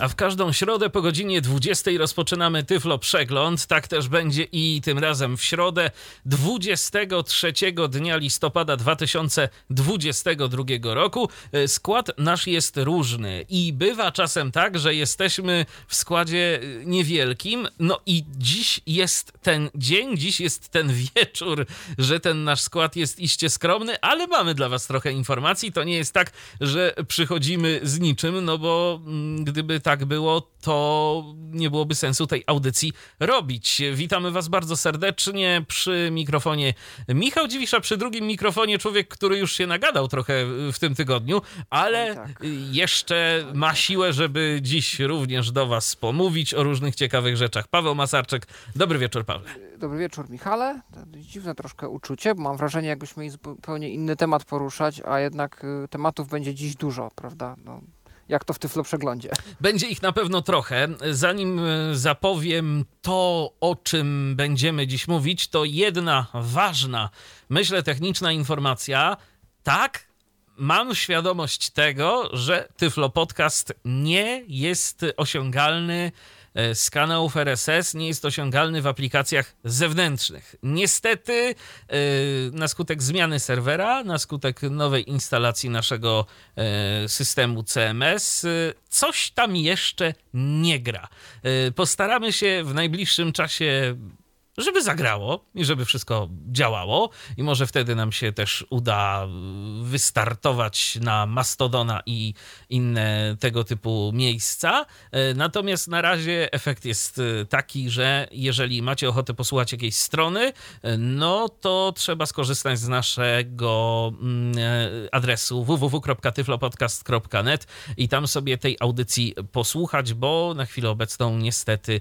A w każdą środę po godzinie 20 rozpoczynamy Tyflo Przegląd. Tak też będzie i tym razem w środę 23 dnia listopada 2022 roku. E, skład nasz jest różny i bywa czasem tak, że jesteśmy w składzie e, niewielkim. No i dziś jest ten dzień, dziś jest ten wieczór, że ten nasz skład jest iście skromny, ale mamy dla Was trochę informacji. To nie jest tak, że przychodzimy z niczym, no bo mm, gdyby tak było, to nie byłoby sensu tej audycji robić. Witamy Was bardzo serdecznie przy mikrofonie Michał Dziwisza, przy drugim mikrofonie człowiek, który już się nagadał trochę w tym tygodniu, ale tak. jeszcze ma siłę, żeby dziś również do Was pomówić o różnych ciekawych rzeczach. Paweł Masarczyk, dobry wieczór, Pawle. Dobry wieczór, Michale. Dziwne troszkę uczucie, bo mam wrażenie, jakbyśmy mieli zupełnie inny temat poruszać, a jednak y, tematów będzie dziś dużo, prawda? No, jak to w Tyflo Przeglądzie. Będzie ich na pewno trochę. Zanim e, zapowiem to, o czym będziemy dziś mówić, to jedna ważna, myślę, techniczna informacja. Tak, mam świadomość tego, że Tyflo Podcast nie jest osiągalny z kanałów RSS nie jest osiągalny w aplikacjach zewnętrznych. Niestety, e, na skutek zmiany serwera, na skutek nowej instalacji naszego e, systemu CMS, coś tam jeszcze nie gra. Postaramy się w najbliższym czasie żeby zagrało i żeby wszystko działało. I może wtedy nam się też uda wystartować na Mastodona i inne tego typu miejsca. E, natomiast na razie efekt jest e, taki, że jeżeli macie ochotę posłuchać jakiejś strony, no to trzeba skorzystać z naszego mm, adresu www.tyflopodcast.net i tam sobie tej audycji posłuchać, bo na chwilę obecną niestety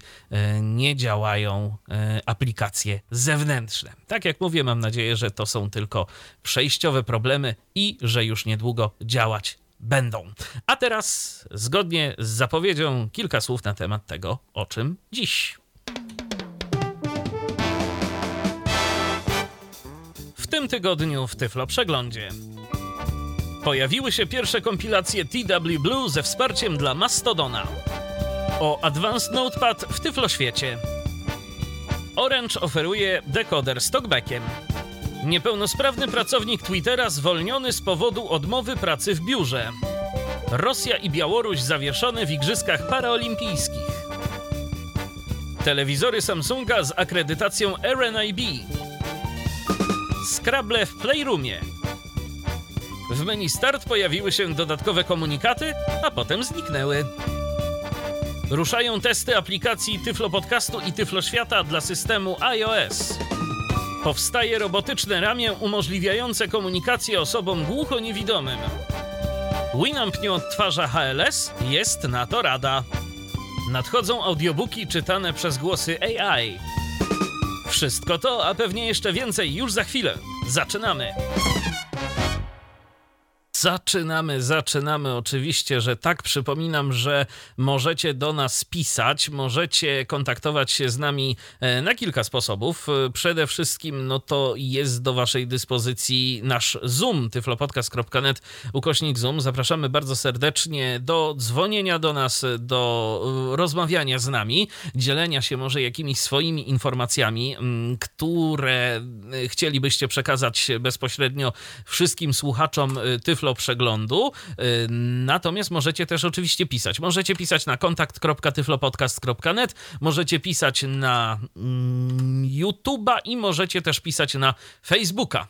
nie działają aplikacje aplikacje zewnętrzne. Tak jak mówię, mam nadzieję, że to są tylko przejściowe problemy i że już niedługo działać będą. A teraz, zgodnie z zapowiedzią, kilka słów na temat tego, o czym dziś. W tym tygodniu w Tyflo Przeglądzie pojawiły się pierwsze kompilacje TW Blue ze wsparciem dla Mastodona. O Advanced Notepad w Tyflo Świecie Orange oferuje dekoder z talkbackiem. Niepełnosprawny pracownik Twittera zwolniony z powodu odmowy pracy w biurze. Rosja i Białoruś zawieszone w Igrzyskach Paraolimpijskich. Telewizory Samsunga z akredytacją RNIB. Scrabble w Playroomie. W menu Start pojawiły się dodatkowe komunikaty, a potem zniknęły. Ruszają testy aplikacji Tyflo Podcastu i Tyflo Świata dla systemu iOS. Powstaje robotyczne ramię umożliwiające komunikację osobom głuchoniewidomym. Winamp nie odtwarza HLS? Jest na to rada. Nadchodzą audiobooki czytane przez głosy AI. Wszystko to, a pewnie jeszcze więcej już za chwilę. Zaczynamy! Zaczynamy, zaczynamy. Oczywiście, że tak. Przypominam, że możecie do nas pisać, możecie kontaktować się z nami e, na kilka sposobów. E, przede wszystkim, no to jest do Waszej dyspozycji nasz Zoom, tyflopodcast.net, ukośnik Zoom. Zapraszamy bardzo serdecznie do dzwonienia do nas, do e, rozmawiania z nami, dzielenia się może jakimiś swoimi informacjami, które chcielibyście przekazać bezpośrednio wszystkim słuchaczom Tyflo przeglądu. Y, natomiast możecie też oczywiście pisać. Możecie pisać na kontakt.tyflopodcast.net, możecie pisać na mm, YouTube'a i możecie też pisać na Facebooka.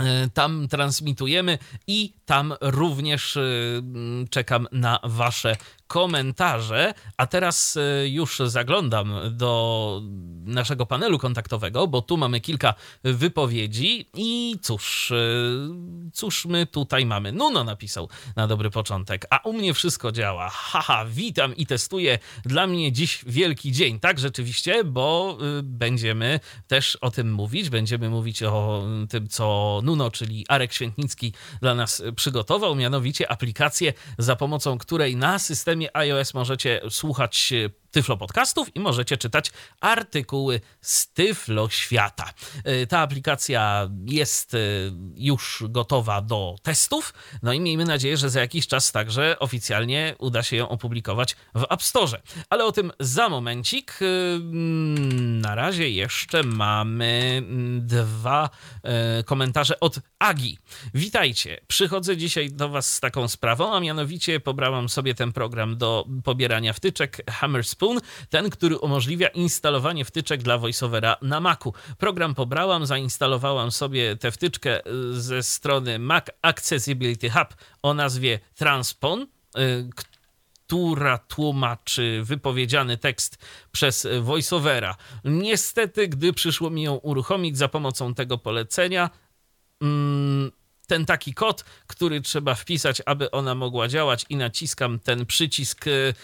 Y, tam transmitujemy i tam również y, czekam na Wasze komentarze. A teraz e, już zaglądam do naszego panelu kontaktowego, bo tu mamy kilka wypowiedzi i cóż, e, cóż my tutaj mamy? Nuno napisał na dobry początek, a u mnie wszystko działa. Haha, witam i testuję. Dla mnie dziś wielki dzień. Tak, rzeczywiście, bo e, będziemy też o tym mówić. Będziemy mówić o tym, co Nuno, czyli Arek Świętnicki dla nas przygotował, mianowicie aplikację, za pomocą której na systemie systemie iOS możecie słuchać Tyflo Podcastów i możecie czytać artykuły z Tyflo Świata. E, ta aplikacja jest e, już gotowa do testów, no i miejmy nadzieję, że za jakiś czas także oficjalnie uda się ją opublikować w App Store. Ale o tym za momencik. E, na razie jeszcze mamy dwa komentarze od Agi. Witajcie. Przychodzę dzisiaj do Was z taką sprawą, a mianowicie pobrałam sobie ten program do pobierania wtyczek Hammers Spoon, ten, który umożliwia instalowanie wtyczek dla VoiceOvera na Macu. Program pobrałam, zainstalowałam sobie tę wtyczkę y, ze strony Mac Accessibility Hub o nazwie Transpon, y, która tłumaczy wypowiedziany tekst przez voiceovera. Niestety, gdy przyszło mi ją uruchomić za pomocą tego polecenia, mm, ten taki kod, który trzeba wpisać, aby ona mogła działać, i naciskam ten przycisk y,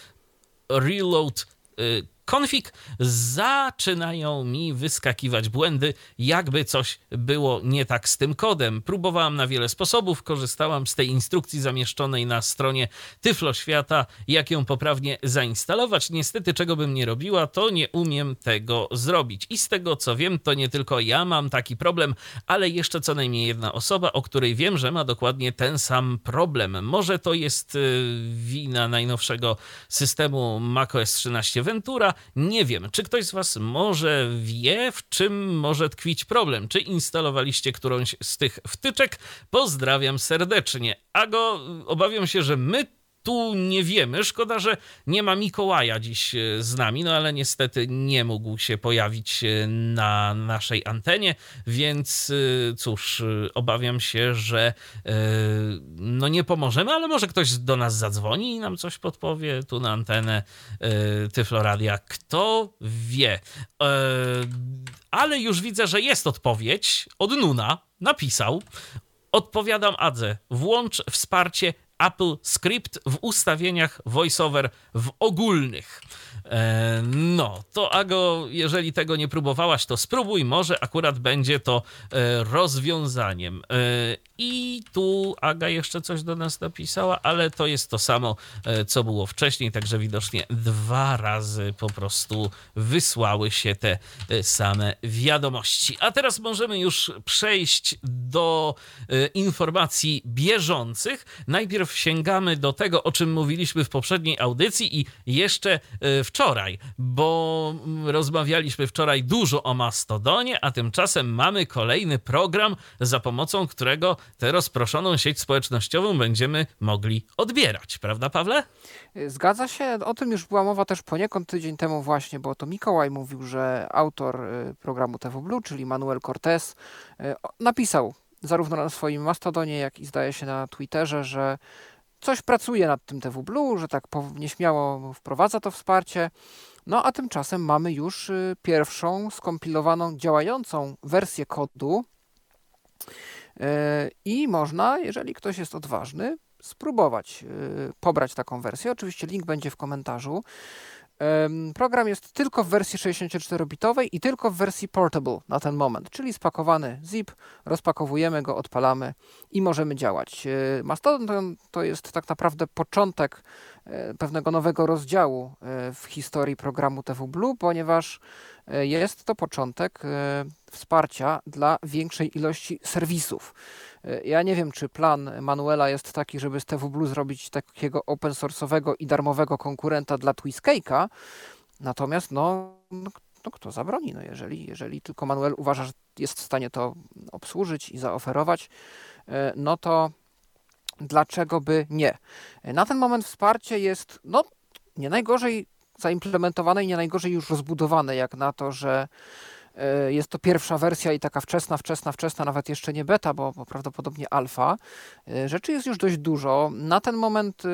reload y, config, zaczynają mi wyskakiwać błędy, jakby coś było nie tak z tym kodem. Próbowałam na wiele sposobów, korzystałam z tej instrukcji zamieszczonej na stronie Tyflo Świata, jak ją poprawnie zainstalować. Niestety, czego bym nie robiła, to nie umiem tego zrobić. I z tego co wiem, to nie tylko ja mam taki problem, ale jeszcze co najmniej jedna osoba, o której wiem, że ma dokładnie ten sam problem. Może to jest y, wina najnowszego systemu macOS 13 Ventura, nie wiem, czy ktoś z Was może wie, w czym może tkwić problem? Czy instalowaliście którąś z tych wtyczek? Pozdrawiam serdecznie. A go obawiam się, że my tu nie wiemy. Szkoda, że nie ma Mikołaja dziś e, z nami, no ale niestety nie mógł się pojawić e, na naszej antenie, więc e, cóż, obawiam się, że no nie pomożemy, ale może ktoś do nas zadzwoni i nam coś podpowie tu na antenę Tyfloradia. Kto wie? Ale już widzę, że jest odpowiedź od Nuna. Napisał. Odpowiadam Adze. Włącz wsparcie Apple Script w ustawieniach VoiceOver w ogólnych. E, no, to Ago, jeżeli tego nie próbowałaś, to spróbuj, może akurat będzie to e, rozwiązaniem. E, I tu Aga jeszcze coś do nas napisała, ale to jest to samo, co było wcześniej, także widocznie dwa razy po prostu wysłały się te same wiadomości. A teraz możemy już przejść do informacji bieżących. Najpierw sięgamy do tego, o czym mówiliśmy w poprzedniej audycji i jeszcze wczoraj, bo rozmawialiśmy wczoraj dużo o Mastodonie, a tymczasem mamy kolejny program, za pomocą którego tę rozproszoną sieć społecznościową będziemy mogli odbierać. Prawda, Pawle? Zgadza się. O tym już była mowa też poniekąd tydzień temu właśnie, bo to Mikołaj mówił, że autor y, programu TV Blue, czyli Manuel Cortez, y, napisał zarówno na swoim Mastodonie, jak i zdaje się na Twitterze, że coś pracuje nad tym TV Blue, że tak nieśmiało wprowadza to wsparcie. No a tymczasem mamy już y, pierwszą skompilowaną, działającą wersję kodu i można, jeżeli ktoś jest odważny, spróbować y, pobrać taką wersję. Oczywiście link będzie w komentarzu. Program jest tylko w wersji 64-bitowej i tylko w wersji portable na ten moment, czyli spakowany zip, rozpakowujemy go, odpalamy i możemy działać. E, Mastodon to jest tak naprawdę początek e, pewnego nowego rozdziału e, w historii programu TV Blue, ponieważ jest to początek wsparcia dla większej ilości serwisów. E, ja nie wiem, czy plan Manuela jest taki, żeby z TW Blue zrobić takiego open source'owego i darmowego konkurenta dla Twiscake'a, natomiast no, no, no, kto zabroni? No jeżeli, jeżeli tylko Manuel uważa, że jest w stanie to obsłużyć i zaoferować, e, no to dlaczego by nie? E, na ten moment wsparcie jest no, nie najgorzej zaimplementowane i nie najgorzej już rozbudowane, jak na to, że E, jest to pierwsza wersja i taka wczesna, wczesna, wczesna, nawet jeszcze nie beta, bo, bo prawdopodobnie alfa. E, rzeczy jest już dość dużo. Na ten moment e,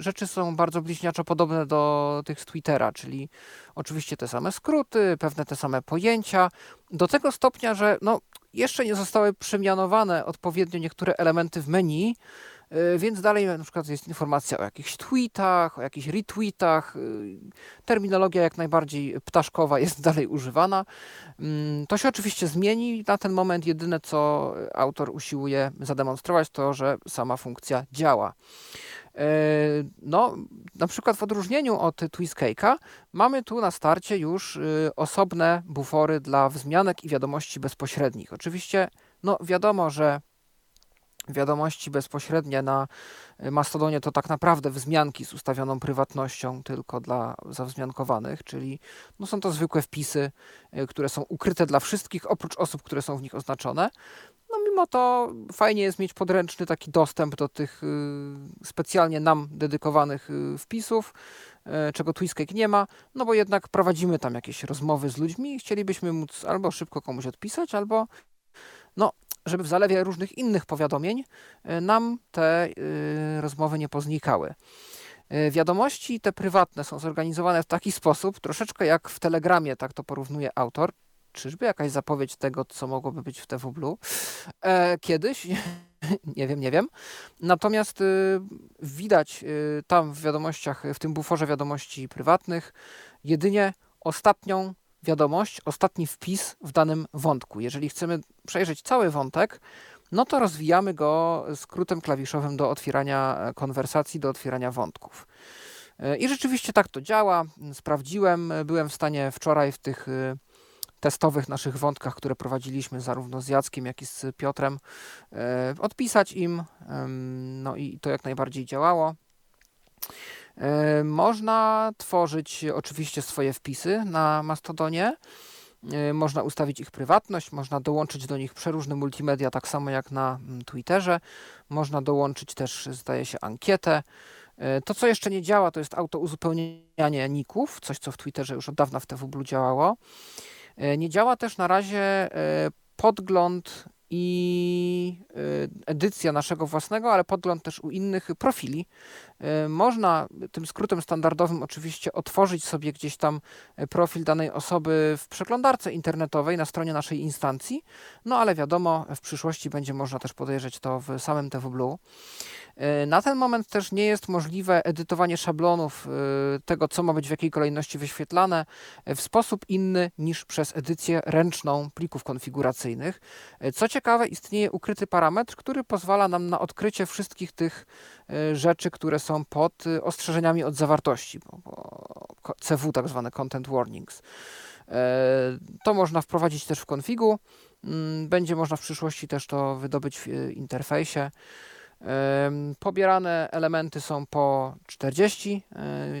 rzeczy są bardzo bliźniaczo podobne do tych z Twittera, czyli oczywiście te same skróty, pewne te same pojęcia, do tego stopnia, że no, jeszcze nie zostały przemianowane odpowiednio niektóre elementy w menu, więc dalej na przykład jest informacja o jakichś tweetach, o jakichś retweetach. E, terminologia jak najbardziej ptaszkowa jest dalej używana. Mm, to się oczywiście zmieni. Na ten moment jedyne, co autor usiłuje zademonstrować, to, że sama funkcja działa. No, na przykład w odróżnieniu od Twiscake'a mamy tu na starcie już osobne bufory dla wzmianek i wiadomości bezpośrednich. Oczywiście, no wiadomo, że wiadomości bezpośrednie na y, Mastodonie to tak naprawdę wzmianki z ustawioną prywatnością tylko dla zawzmiankowanych, czyli no są to zwykłe wpisy, y, które są ukryte dla wszystkich, oprócz osób, które są w nich oznaczone. No mimo to fajnie jest mieć podręczny taki dostęp do tych y, specjalnie nam dedykowanych wpisów, czego Twiscake nie ma, no bo jednak prowadzimy tam jakieś rozmowy z ludźmi i chcielibyśmy móc albo szybko komuś odpisać, albo no, żeby w zalewie różnych innych powiadomień y, nam te y, rozmowy nie poznikały. Y, wiadomości te prywatne są zorganizowane w taki sposób, troszeczkę jak w Telegramie, tak to porównuje autor. Czyżby jakaś zapowiedź tego, co mogłoby być w TW Blue? E, kiedyś, nie wiem, nie wiem. Natomiast y, widać y, tam w wiadomościach, w tym buforze wiadomości prywatnych, jedynie ostatnią wiadomość, ostatni wpis w danym wątku. Jeżeli chcemy przejrzeć cały wątek, no to rozwijamy go skrótem klawiszowym do otwierania e, konwersacji, do otwierania wątków. E, I rzeczywiście tak to działa. Sprawdziłem, byłem w stanie wczoraj w tych e, testowych naszych wątkach, które prowadziliśmy zarówno z Jackiem, jak i z Piotrem, odpisać im. No i to jak najbardziej działało. E, można tworzyć oczywiście swoje wpisy na Mastodonie. E, można ustawić ich prywatność, można dołączyć do nich przeróżne multimedia, tak samo jak na mm, Twitterze. Można dołączyć też, zdaje się, ankietę. E, to, co jeszcze nie działa, to jest auto uzupełnianie ników, coś, co w Twitterze już od dawna w TW działało. Nie działa też na razie podgląd i edycja naszego własnego, ale podgląd też u innych profili. E, można tym skrótem standardowym oczywiście otworzyć sobie gdzieś tam e, profil danej osoby w przeglądarce internetowej na stronie naszej instancji, no ale wiadomo, w przyszłości będzie można też podejrzeć to w samym. E, na ten moment też nie jest możliwe edytowanie szablonów tego, co ma być w jakiej kolejności wyświetlane w sposób inny niż przez edycję ręczną plików konfiguracyjnych. Co ciekawe, istnieje ukryty parametr, który pozwala nam na odkrycie wszystkich tych Y, rzeczy, które są pod y, ostrzeżeniami od zawartości, CW, tak zwane Content Warnings. E, to można wprowadzić też w konfigu. Mm, będzie można w przyszłości też to wydobyć w interfejsie. Pobierane elementy są po 40,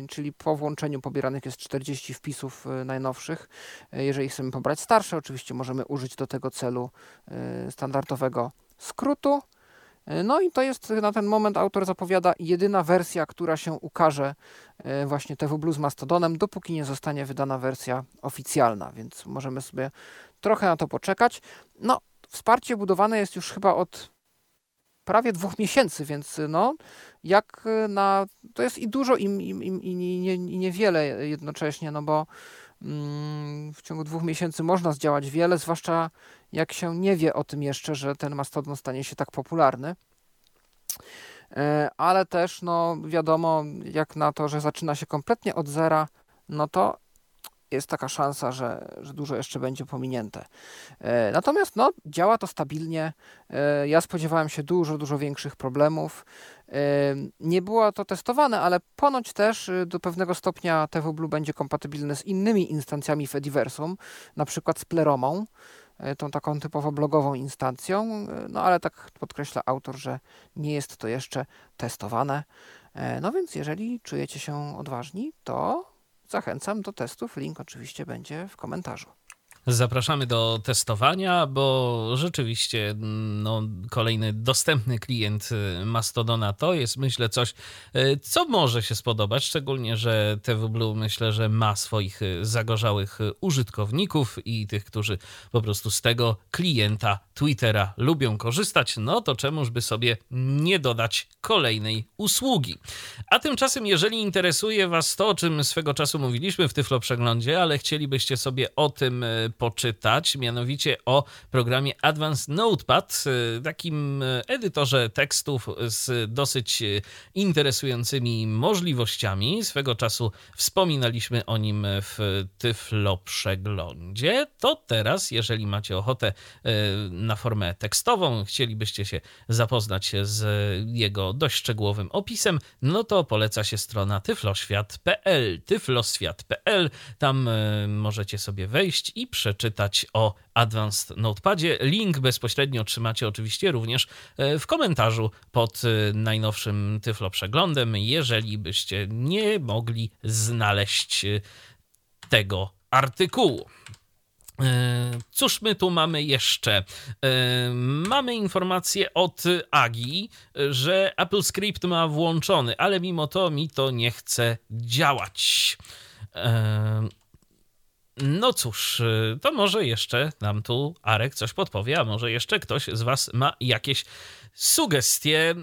czyli po włączeniu pobieranych jest 40 wpisów najnowszych. E, jeżeli chcemy pobrać starsze, oczywiście możemy użyć do tego celu standardowego skrótu. E, no i to jest na ten moment autor zapowiada jedyna wersja, która się ukaże e, właśnie TV Blue z Mastodonem, dopóki nie zostanie wydana wersja oficjalna, więc możemy sobie trochę na to poczekać. No, wsparcie budowane jest już chyba od prawie dwóch miesięcy, więc no, jak na. To jest i dużo, i, i, i, i, i niewiele jednocześnie, no bo mm, w ciągu dwóch miesięcy można zdziałać wiele, zwłaszcza jak się nie wie o tym jeszcze, że ten mastodon stanie się tak popularny. E, ale też, no wiadomo, jak na to, że zaczyna się kompletnie od zera, no to jest taka szansa, że, że dużo jeszcze będzie pominięte. E, natomiast no, działa to stabilnie. E, ja spodziewałem się dużo, dużo większych problemów. Nie było to testowane, ale ponoć też do pewnego stopnia TV Blue będzie kompatybilne z innymi instancjami Fediversum, na przykład z Pleromą. E, tą taką typowo blogową instancją, e, no ale tak podkreśla autor, że nie jest to jeszcze testowane. E, no więc jeżeli czujecie się odważni, to zachęcam do testów. Link oczywiście będzie w komentarzu. Zapraszamy do testowania, bo rzeczywiście no, kolejny dostępny klient y, Mastodona to jest myślę coś, y, co może się spodobać, szczególnie, że TV Blue myślę, że ma swoich y, zagorzałych użytkowników i tych, którzy po prostu z tego klienta Twittera lubią korzystać, no to czemuż by sobie nie dodać kolejnej usługi. A tymczasem, jeżeli interesuje Was to, o czym swego czasu mówiliśmy w Tyflo Przeglądzie, ale chcielibyście sobie o tym poczytać, mianowicie o programie Advanced Notepad, takim edytorze tekstów z dosyć interesującymi możliwościami. Swego czasu wspominaliśmy o nim w Tyflo Przeglądzie. To teraz, jeżeli macie ochotę na formę tekstową, chcielibyście się zapoznać z jego dość szczegółowym opisem, no to poleca się strona tyfloświat.pl. tyfloswiat.pl. Tam możecie sobie wejść i przeczytać o Advanced Notepadzie. Link bezpośrednio otrzymacie oczywiście również e, w komentarzu pod e, najnowszym Tyflo przeglądem, jeżeli byście nie mogli znaleźć tego artykułu. Cóż my tu mamy jeszcze? Mamy informację od Agi, że Apple Script ma włączony, ale mimo to mi to nie chce działać. No cóż, to może jeszcze nam tu Arek coś podpowie, a może jeszcze ktoś z Was ma jakieś sugestie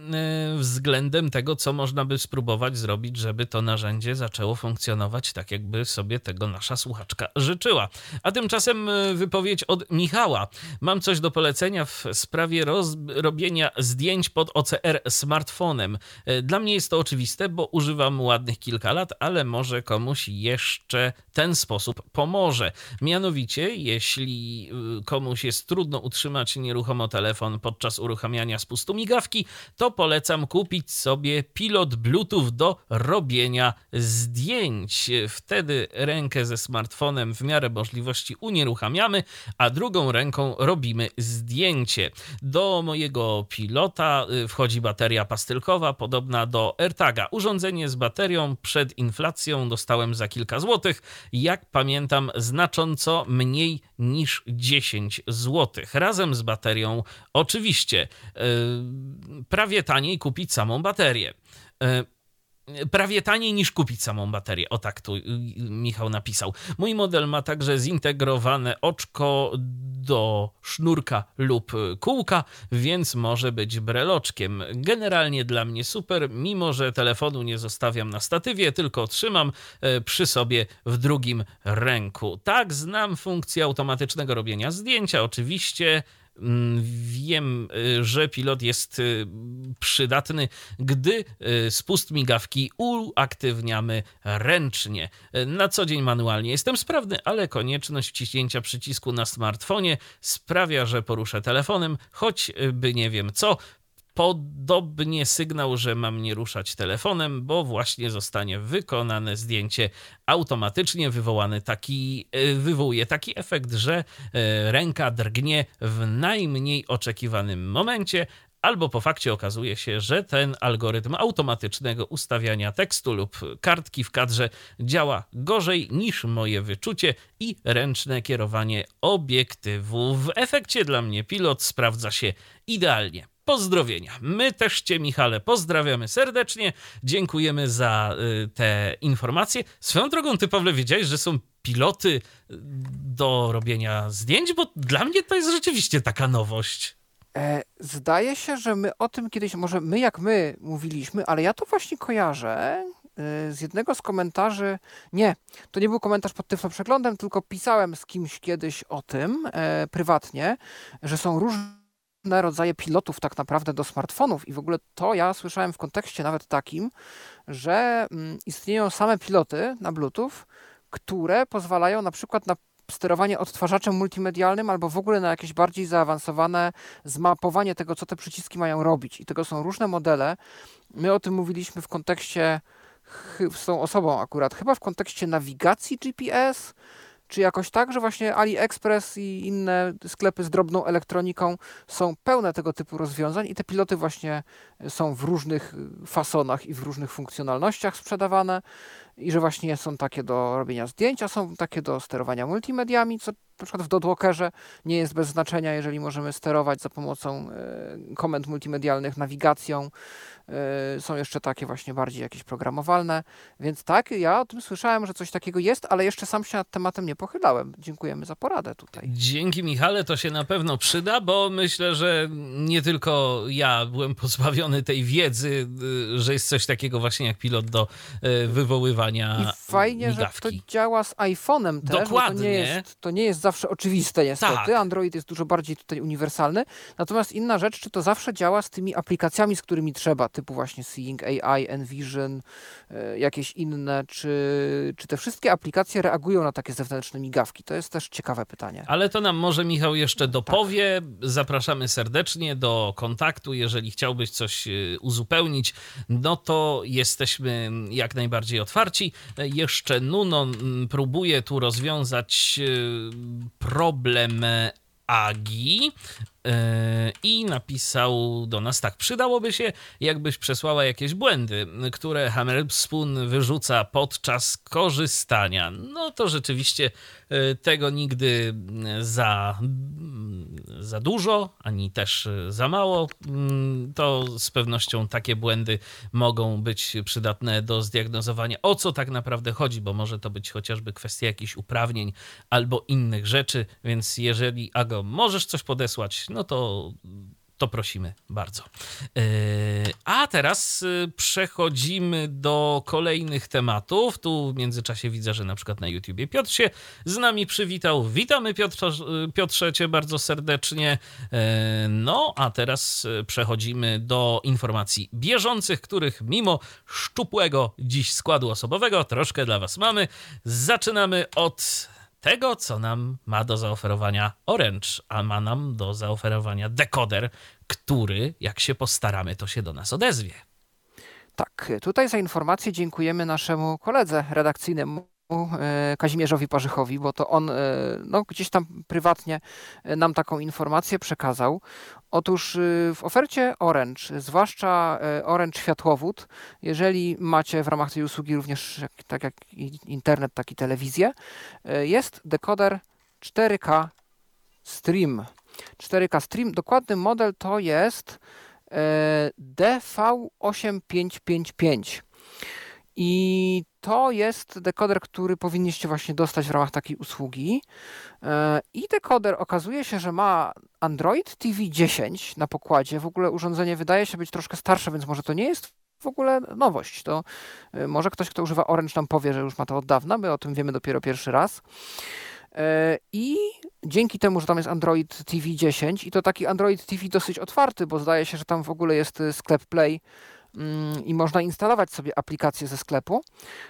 y, względem tego, co można by spróbować zrobić, żeby to narzędzie zaczęło funkcjonować tak, jakby sobie tego nasza słuchaczka życzyła. A tymczasem y, wypowiedź od Michała. Mam coś do polecenia w sprawie robienia zdjęć pod OCR smartfonem. Y, dla mnie jest to oczywiste, bo używam ładnych kilka lat, ale może komuś jeszcze ten sposób pomoże. Mianowicie, jeśli komuś jest trudno utrzymać nieruchomo telefon podczas uruchamiania spustu migawki, to polecam kupić sobie pilot Bluetooth do robienia zdjęć. Wtedy rękę ze smartfonem w miarę możliwości unieruchamiamy, a drugą ręką robimy zdjęcie. Do mojego pilota y, wchodzi bateria pastylkowa, podobna do AirTaga. Urządzenie z baterią przed inflacją dostałem za kilka złotych. Jak pamiętam, znacząco mniej niż 10 złotych. Razem z baterią, oczywiście. Yy, prawie taniej kupić samą baterię. E, prawie taniej niż kupić samą baterię. O tak tu y, Michał napisał. Mój model ma także zintegrowane oczko do sznurka lub kółka, więc może być breloczkiem. Generalnie dla mnie super, mimo że telefonu nie zostawiam na statywie, tylko trzymam przy sobie w drugim ręku. Tak, znam funkcję automatycznego robienia zdjęcia, oczywiście wiem, y, że pilot jest y, przydatny, gdy y, spust migawki uaktywniamy ręcznie. Na co dzień manualnie jestem sprawny, ale konieczność wciśnięcia przycisku na smartfonie sprawia, że poruszę telefonem, choćby nie wiem co, Podobnie sygnał, że mam nie ruszać telefonem, bo właśnie zostanie wykonane zdjęcie automatycznie. Wywołany taki, e, wywołuje taki efekt, że e, ręka drgnie w najmniej oczekiwanym momencie, albo po fakcie okazuje się, że ten algorytm automatycznego ustawiania tekstu lub kartki w kadrze działa gorzej niż moje wyczucie i ręczne kierowanie obiektywu. W efekcie dla mnie pilot sprawdza się idealnie pozdrowienia. My też Cię, Michale, pozdrawiamy serdecznie. Dziękujemy za y, te informacje. Swoją drogą, Ty, Pawle, wiedziałeś, że są piloty y, do robienia zdjęć? Bo dla mnie to jest rzeczywiście taka nowość. E, zdaje się, że my o tym kiedyś, może my jak my mówiliśmy, ale ja to właśnie kojarzę y, z jednego z komentarzy. Nie, to nie był komentarz pod Tyflo Przeglądem, tylko pisałem z kimś kiedyś o tym e, prywatnie, że są różne rodzaje pilotów tak naprawdę do smartfonów i w ogóle to ja słyszałem w kontekście nawet takim, że mm, istnieją same piloty na Bluetooth, które pozwalają na przykład na sterowanie odtwarzaczem multimedialnym albo w ogóle na jakieś bardziej zaawansowane zmapowanie tego, co te przyciski mają robić. I tego są różne modele. My o tym mówiliśmy w kontekście z tą osobą akurat, chyba w kontekście nawigacji GPS, czy jakoś tak, że właśnie AliExpress i inne sklepy z drobną elektroniką są pełne tego typu rozwiązań i te piloty właśnie są w różnych fasonach i w różnych funkcjonalnościach sprzedawane i że właśnie są takie do robienia zdjęć, a są takie do sterowania multimediami, co na przykład w Dodwalkerze nie jest bez znaczenia, jeżeli możemy sterować za pomocą e, komend multimedialnych nawigacją, są jeszcze takie właśnie bardziej jakieś programowalne, więc tak, ja o tym słyszałem, że coś takiego jest, ale jeszcze sam się nad tematem nie pochylałem. Dziękujemy za poradę tutaj. Dzięki Michale, to się na pewno przyda, bo myślę, że nie tylko ja byłem pozbawiony tej wiedzy, y, że jest coś takiego właśnie jak pilot do y, wywoływania I fajnie, migawki. że to działa z iPhone'em też. Dokładnie. To nie, jest, to nie jest zawsze oczywiste niestety. Tak. Android jest dużo bardziej tutaj uniwersalny. Natomiast inna rzecz, czy to zawsze działa z tymi aplikacjami, z którymi trzeba, typu właśnie Seeing AI, Envision, e, jakieś inne, czy, czy te wszystkie aplikacje reagują na takie zewnętrzne migawki? To jest też ciekawe pytanie. Ale to nam może Michał jeszcze dopowie. Zapraszamy serdecznie do kontaktu. Jeżeli chciałbyś coś y, uzupełnić, no to jesteśmy jak najbardziej otwarci. E, Jeszcze Nuno próbuje tu rozwiązać problem Agi e, i napisał do nas tak. Przydałoby się, jakbyś przesłała jakieś błędy, które Hammer Spoon wyrzuca podczas korzystania. No to rzeczywiście e, tego nigdy za, za dużo, ani też za mało. Mm, To z pewnością takie błędy mogą być przydatne do zdiagnozowania, o co tak naprawdę chodzi, bo może to być chociażby kwestia jakichś uprawnień albo innych rzeczy, więc jeżeli Ago możesz coś podesłać, no to to prosimy bardzo. Yy, A teraz yy, przechodzimy do kolejnych tematów. Tu w międzyczasie widzę, że na przykład na YouTubie Piotr się z nami przywitał. Witamy Piotrze, Piotrze cię bardzo serdecznie. Yy, No, a teraz przechodzimy do informacji bieżących, których mimo szczupłego dziś składu osobowego troszkę dla was mamy. Zaczynamy od tego, co nam ma do zaoferowania Orange, a ma nam do zaoferowania dekoder, który, jak się postaramy, to się do nas odezwie. Tak, tutaj za informację dziękujemy naszemu koledze redakcyjnemu. e, Kazimierzowi Parzychowi, bo to on e, no, gdzieś tam prywatnie e, nam taką informację przekazał. Otóż e, w ofercie Orange, zwłaszcza e, Orange Światłowód, jeżeli macie w ramach tej usługi również tak jak internet, tak i telewizję, e, jest dekoder 4K Stream. 4K Stream, dokładny model to jest e, DV8555. I to jest dekoder, który powinniście właśnie dostać w ramach takiej usługi. E, I dekoder okazuje się, że ma Android TV 10 na pokładzie. W ogóle urządzenie wydaje się być troszkę starsze, więc może to nie jest w ogóle nowość. To e, może ktoś, kto używa Orange nam powie, że już ma to od dawna. My o tym wiemy dopiero pierwszy raz. E, I dzięki temu, że tam jest Android TV 10 i to taki Android TV dosyć otwarty, bo zdaje się, że tam w ogóle jest sklep Play i można instalować sobie aplikacje ze sklepu.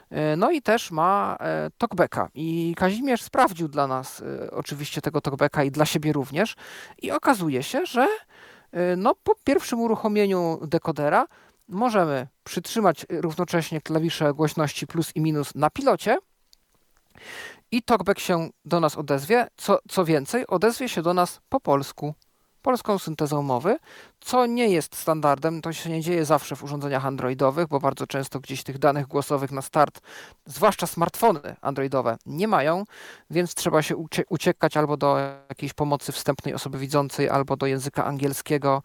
E, No i też ma e, talkbacka. I Kazimierz sprawdził dla nas e, oczywiście tego talkbacka i dla siebie również. I okazuje się, że no, po pierwszym uruchomieniu dekodera możemy przytrzymać równocześnie klawisze głośności plus i minus na pilocie i talkback się do nas odezwie. Co, co więcej, odezwie się do nas po polsku, polską syntezą mowy, co nie jest standardem. To się nie dzieje zawsze w urządzeniach androidowych, bo bardzo często gdzieś tych danych głosowych na start, zwłaszcza smartfony androidowe, nie mają, więc trzeba się ucie- uciekać albo do jakiejś pomocy wstępnej osoby widzącej, albo do języka angielskiego,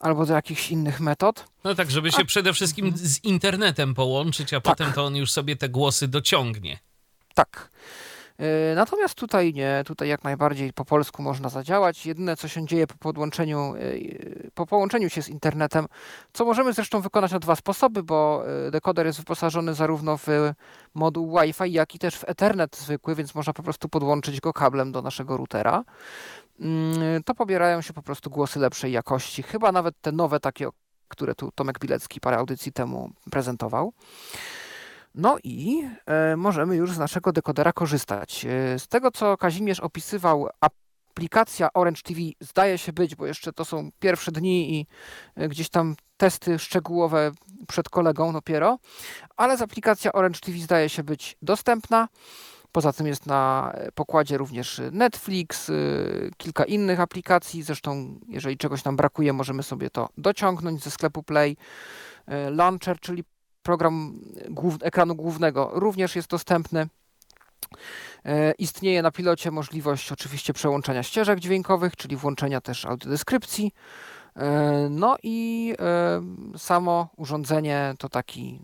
albo do jakichś innych metod. No tak, żeby się przede wszystkim z internetem połączyć, a potem to on już sobie te głosy dociągnie. Tak. Yy, Natomiast tutaj nie, tutaj jak najbardziej po polsku można zadziałać. Jedyne co się dzieje po podłączeniu, yy, po połączeniu się z internetem, co możemy zresztą wykonać na dwa sposoby, bo yy, dekoder jest wyposażony zarówno w moduł Wi-Fi, jak i też w Ethernet zwykły, więc można po prostu podłączyć go kablem do naszego routera. Yy, To pobierają się po prostu głosy lepszej jakości, chyba nawet te nowe takie, które tu Tomek Bilecki parę audycji temu prezentował. No i e, możemy już z naszego dekodera korzystać. E, z tego, co Kazimierz opisywał, aplikacja Orange TV zdaje się być, bo jeszcze to są pierwsze dni i e, gdzieś tam testy szczegółowe przed kolegą dopiero, ale z aplikacja Orange TV zdaje się być dostępna. Poza tym jest na pokładzie również Netflix, kilka innych aplikacji. Zresztą, jeżeli czegoś nam brakuje, możemy sobie to dociągnąć ze sklepu Play. Launcher, czyli program głów, ekranu głównego również jest dostępny. E, Istnieje na pilocie możliwość oczywiście przełączania ścieżek dźwiękowych, czyli włączenia też audiodeskrypcji. E, No i e, samo urządzenie to taki,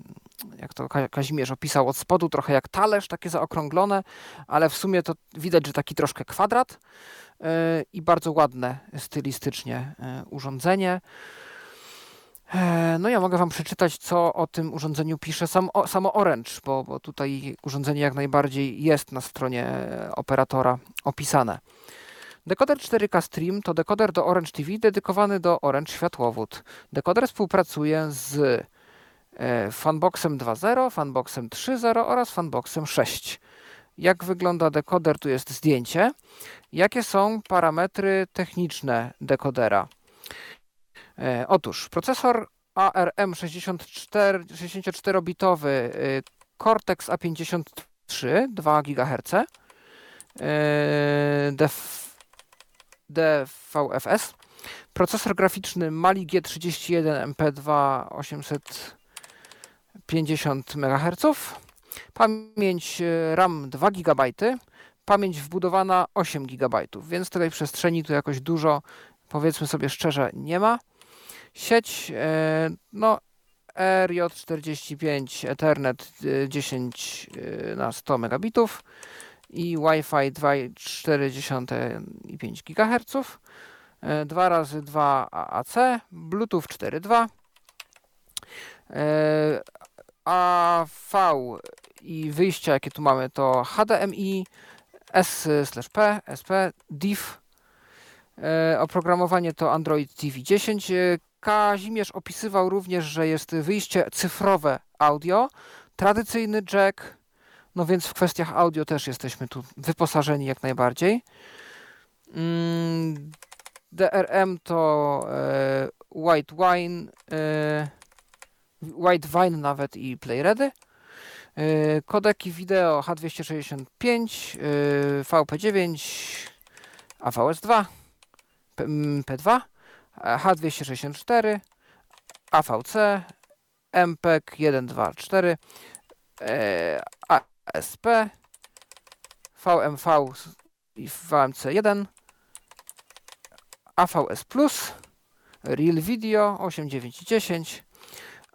jak to Ka- Kazimierz opisał od spodu, trochę jak talerz, takie zaokrąglone, ale w sumie to widać, że taki troszkę kwadrat i bardzo ładne stylistycznie urządzenie. E, no ja mogę wam przeczytać, co o tym urządzeniu pisze sam, o, samo Orange, bo, bo tutaj urządzenie jak najbardziej jest na stronie operatora opisane. Dekoder 4K Stream to dekoder do Orange TV dedykowany do Orange Światłowód. Dekoder współpracuje z e, Funboxem 2.0, Funboxem 3.0 oraz Funboxem 6. Jak wygląda dekoder? Tu jest zdjęcie. Jakie są parametry techniczne dekodera? E, otóż procesor ARM 64, 64-bitowy y, Cortex A53 2 GHz e, DVFS procesor graficzny Mali G31 MP2 850 MHz pamięć y, RAM 2 GB pamięć wbudowana 8 GB więc tej przestrzeni tu jakoś dużo powiedzmy sobie szczerze nie ma Sieć, e, no RJ45 Ethernet 10 e, na 100 megabitów i Wi-Fi 2,4 GHz, 2 razy 2 AAC, Bluetooth 4.2, e, AV i wyjścia jakie tu mamy to HDMI, S/P, SP, DIF, oprogramowanie to Android TV 10, Kazimierz opisywał również, że jest wyjście cyfrowe audio, tradycyjny jack, no więc w kwestiach audio też jesteśmy tu wyposażeni jak najbardziej. Mm, DRM to e, White Wine, e, White Wine nawet i PlayReady. E, kodeki wideo H265, e, VP9, AVS2, P, P2 H264, AVC, MPEG 124, ASP, VMV i VMC1, AVS Real Video 8, 9 i 10,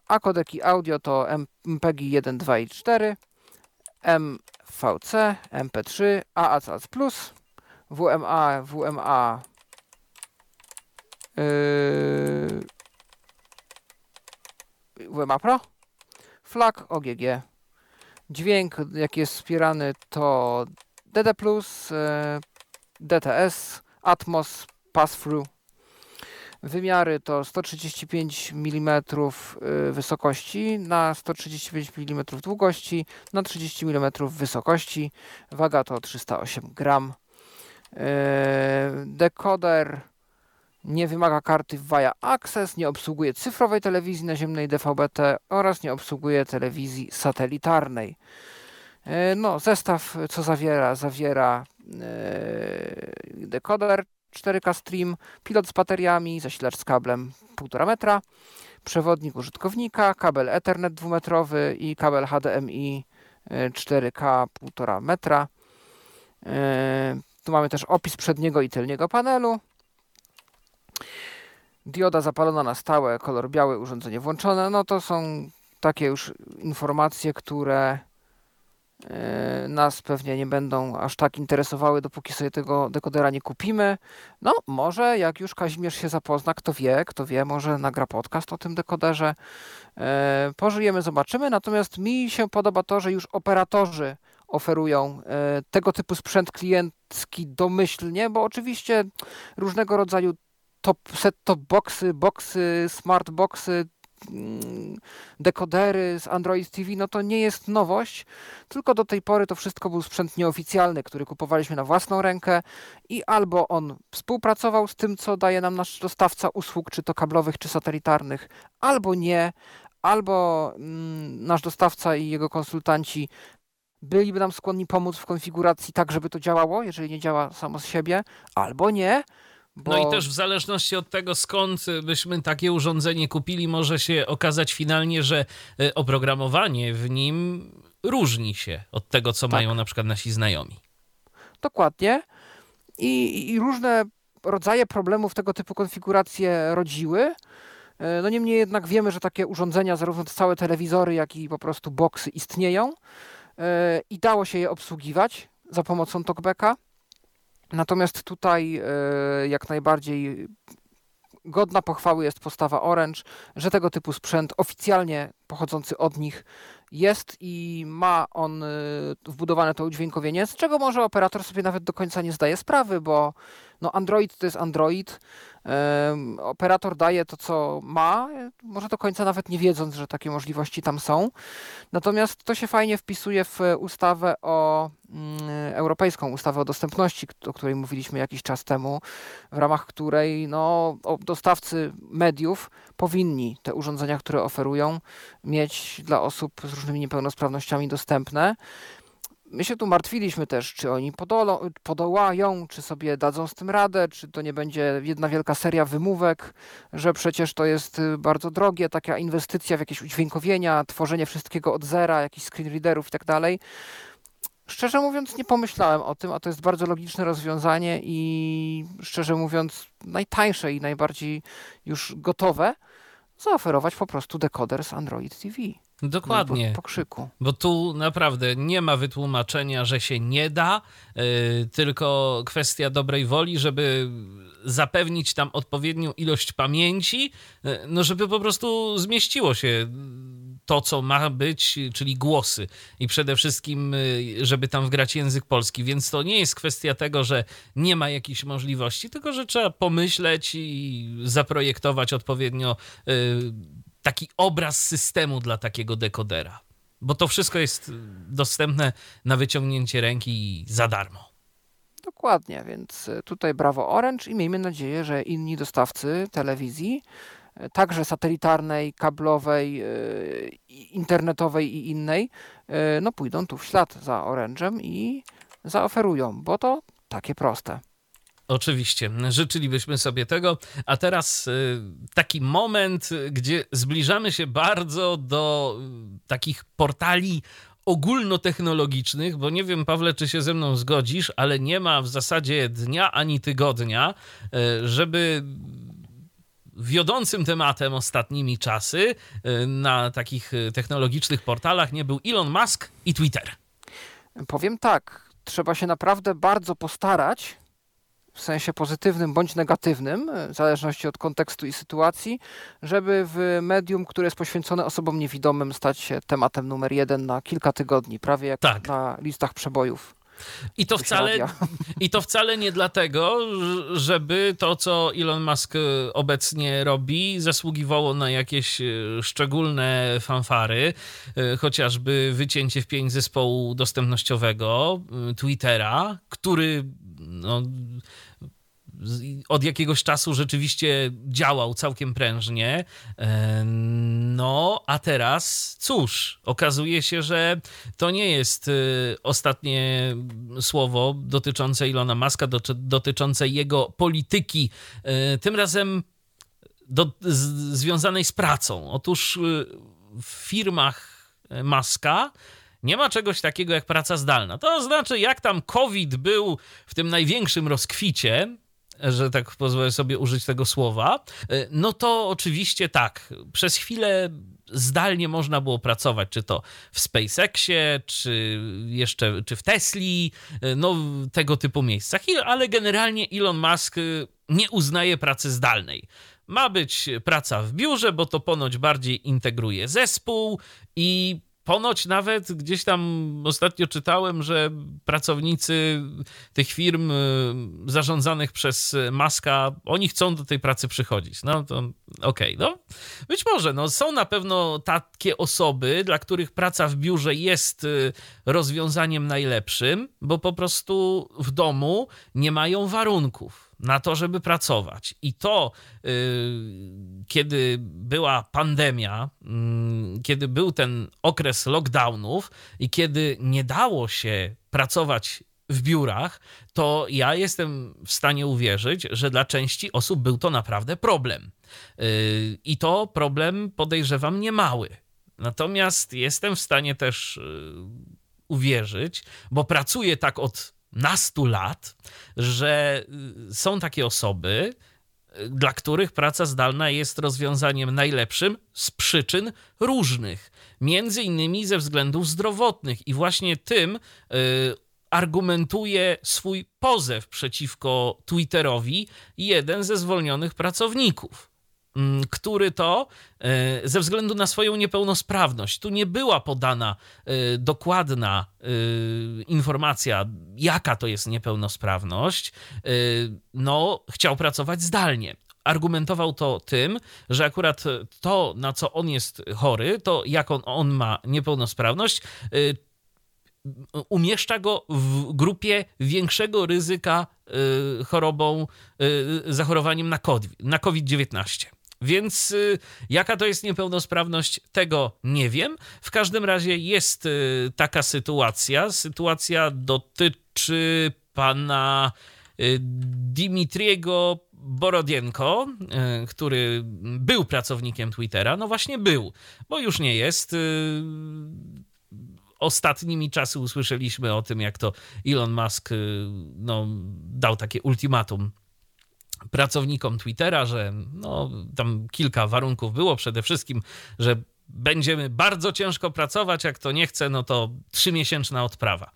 a kodeki audio to MPEG 1, 2 i 4, MVC, MP3, AAC WMA, WMA Yy, WMA Pro, flag OGG. Dźwięk, jaki jest wspierany, to DD+, DTS, Atmos, Pass-Through. Wymiary to 135 mm wysokości na 135 mm długości na 30 mm wysokości. Waga to 308 gram. Yy, dekoder nie wymaga karty VIA Access, nie obsługuje cyfrowej telewizji naziemnej DVB-T oraz nie obsługuje telewizji satelitarnej. E, no, zestaw co zawiera? Zawiera e, dekoder 4K Stream, pilot z bateriami, zasilacz z kablem 1,5 metra, przewodnik użytkownika, kabel Ethernet dwumetrowy i kabel HDMI 4K e, 1,5 metra. Tu mamy też opis przedniego i tylniego panelu. Dioda zapalona na stałe, kolor biały, urządzenie włączone. No to są takie już informacje, które e, nas pewnie nie będą aż tak interesowały, dopóki sobie tego dekodera nie kupimy. No, może jak już Kazimierz się zapozna, kto wie, kto wie, może nagra podcast o tym dekoderze. E, pożyjemy, zobaczymy. Natomiast mi się podoba to, że już operatorzy oferują e, tego typu sprzęt kliencki domyślnie, bo oczywiście różnego rodzaju top, set-top boxy, boxy, smart boxy, mm, dekodery z Android TV, no to nie jest nowość, tylko do tej pory to wszystko był sprzęt nieoficjalny, który kupowaliśmy na własną rękę i albo on współpracował z tym, co daje nam nasz dostawca usług, czy to kablowych, czy satelitarnych, albo nie, albo mm, nasz dostawca i jego konsultanci byliby nam skłonni pomóc w konfiguracji tak, żeby to działało, jeżeli nie działa samo z siebie, albo nie, bo... No i też w zależności od tego, skąd byśmy takie urządzenie kupili, może się okazać finalnie, że e, oprogramowanie w nim różni się od tego, co tak. mają na przykład nasi znajomi. Dokładnie. I, I, różne rodzaje problemów tego typu konfiguracje rodziły. E, no niemniej jednak wiemy, że takie urządzenia, zarówno całe telewizory, jak i po prostu boksy istnieją e, i dało się je obsługiwać za pomocą talkbacka. Natomiast tutaj e, jak najbardziej godna pochwały jest postawa Orange, że tego typu sprzęt oficjalnie pochodzący od nich jest i ma on y, wbudowane to udźwiękowienie, z czego może operator sobie nawet do końca nie zdaje sprawy, bo no Android to jest Android. Operator daje to, co ma, może do końca nawet nie wiedząc, że takie możliwości tam są. Natomiast to się fajnie wpisuje w ustawę o mm, europejską ustawę o dostępności, o której mówiliśmy jakiś czas temu, w ramach której no, dostawcy mediów powinni te urządzenia, które oferują, mieć dla osób z różnymi niepełnosprawnościami dostępne. My się tu martwiliśmy też, czy oni podolą, podołają, czy sobie dadzą z tym radę, czy to nie będzie jedna wielka seria wymówek, że przecież to jest y, bardzo drogie, taka inwestycja w jakieś udźwiękowienia, tworzenie wszystkiego od zera, jakichś screenreaderów i tak dalej. Szczerze mówiąc, nie pomyślałem o tym, a to jest bardzo logiczne rozwiązanie i szczerze mówiąc, najtańsze i najbardziej już gotowe zaoferować po prostu dekoder z Android TV. Dokładnie. Po, po, krzyku. Bo tu naprawdę nie ma wytłumaczenia, że się nie da, yy, tylko kwestia dobrej woli, żeby zapewnić tam odpowiednią ilość pamięci, yy, no żeby po prostu zmieściło się to, co ma być, czyli głosy i przede wszystkim, yy, żeby tam wgrać język polski. Więc to nie jest kwestia tego, że nie ma jakichś możliwości, tylko że trzeba pomyśleć i zaprojektować odpowiednio taki obraz systemu dla takiego dekodera. Bo to wszystko jest dostępne na wyciągnięcie ręki za darmo. Dokładnie, więc e, tutaj brawo Orange i miejmy nadzieję, że inni dostawcy telewizji, także satelitarnej, kablowej, e, internetowej i innej, no pójdą tu w ślad za Orange'em i zaoferują, bo to takie proste. Oczywiście, życzylibyśmy sobie tego. A teraz y, taki moment, gdzie zbliżamy się bardzo do takich portali ogólnotechnologicznych, bo nie wiem, Pawle, czy się ze mną zgodzisz, ale nie ma w zasadzie dnia ani tygodnia, żeby wiodącym tematem ostatnimi czasy na takich technologicznych portalach nie był Elon Musk i Twitter. Powiem tak, trzeba się naprawdę bardzo postarać, w sensie pozytywnym bądź negatywnym, w zależności od kontekstu i sytuacji, żeby w medium, które jest poświęcone osobom niewidomym, stać się tematem numer jeden na kilka tygodni, prawie jak tak. na listach przebojów. I to, wcale, I to wcale nie dlatego, żeby to, co Elon Musk e, obecnie robi, zasługiwało na jakieś e, szczególne fanfary, e, chociażby wycięcie w pięć zespołu dostępnościowego Twittera, który no, od jakiegoś czasu rzeczywiście działał całkiem prężnie. E, no, a teraz cóż, okazuje się, że to nie jest e, ostatnie słowo dotyczące Ilona Maska, dotyczące jego polityki. E, tym razem do, z, związanej z pracą. Otóż w firmach Maska nie ma czegoś takiego jak praca zdalna. To znaczy, jak tam COVID był w tym największym rozkwicie, że tak pozwolę sobie użyć tego słowa, e, no to oczywiście tak, przez chwilę zdalnie można było pracować, czy to w SpaceXie, czy jeszcze czy w Tesli, e, no tego typu miejscach, ale generalnie Elon Musk e, nie uznaje pracy zdalnej. Ma być praca w biurze, bo to ponoć bardziej integruje zespół i Ponoć nawet gdzieś tam ostatnio czytałem, że pracownicy tych firm y, zarządzanych przez Maska, oni chcą do tej pracy przychodzić. No to okej, okay, no. Być może, no są na pewno takie osoby, dla których praca w biurze jest y, rozwiązaniem najlepszym, bo po prostu w domu nie mają warunków na to, żeby pracować. I to, yy, kiedy była pandemia, yy, kiedy był ten okres lockdownów i kiedy nie dało się pracować w biurach, to ja jestem w stanie uwierzyć, że dla części osób był to naprawdę problem. Yy, I to problem, podejrzewam, niemały. Natomiast jestem w stanie też y, uwierzyć, bo pracuję tak od nastu lat, że y, są takie osoby, y, dla których praca zdalna jest rozwiązaniem najlepszym z przyczyn różnych, między innymi ze względów zdrowotnych. I właśnie tym y, argumentuje swój pozew przeciwko Twitterowi jeden ze zwolnionych pracowników który to e, ze względu na swoją niepełnosprawność, tu nie była podana e, dokładna e, informacja, jaka to jest niepełnosprawność, no, chciał pracować zdalnie. Argumentował to tym, że akurat to, na co on jest chory, to jak on, on ma niepełnosprawność, umieszcza go w grupie większego ryzyka chorobą, zachorowaniem na COVID-19. Więc y, jaka to jest niepełnosprawność, tego nie wiem. W każdym razie jest taka sytuacja. Sytuacja dotyczy pana Dimitriego Borodienko, który był pracownikiem Twittera, no właśnie był, bo już nie jest ostatnimi czasy usłyszeliśmy o tym, jak to Elon Musk y, no, dał takie ultimatum pracownikom Twittera, że no, tam kilka warunków było. Przede wszystkim, że będziemy bardzo ciężko pracować, jak to nie chce, no to trzymiesięczna odprawa.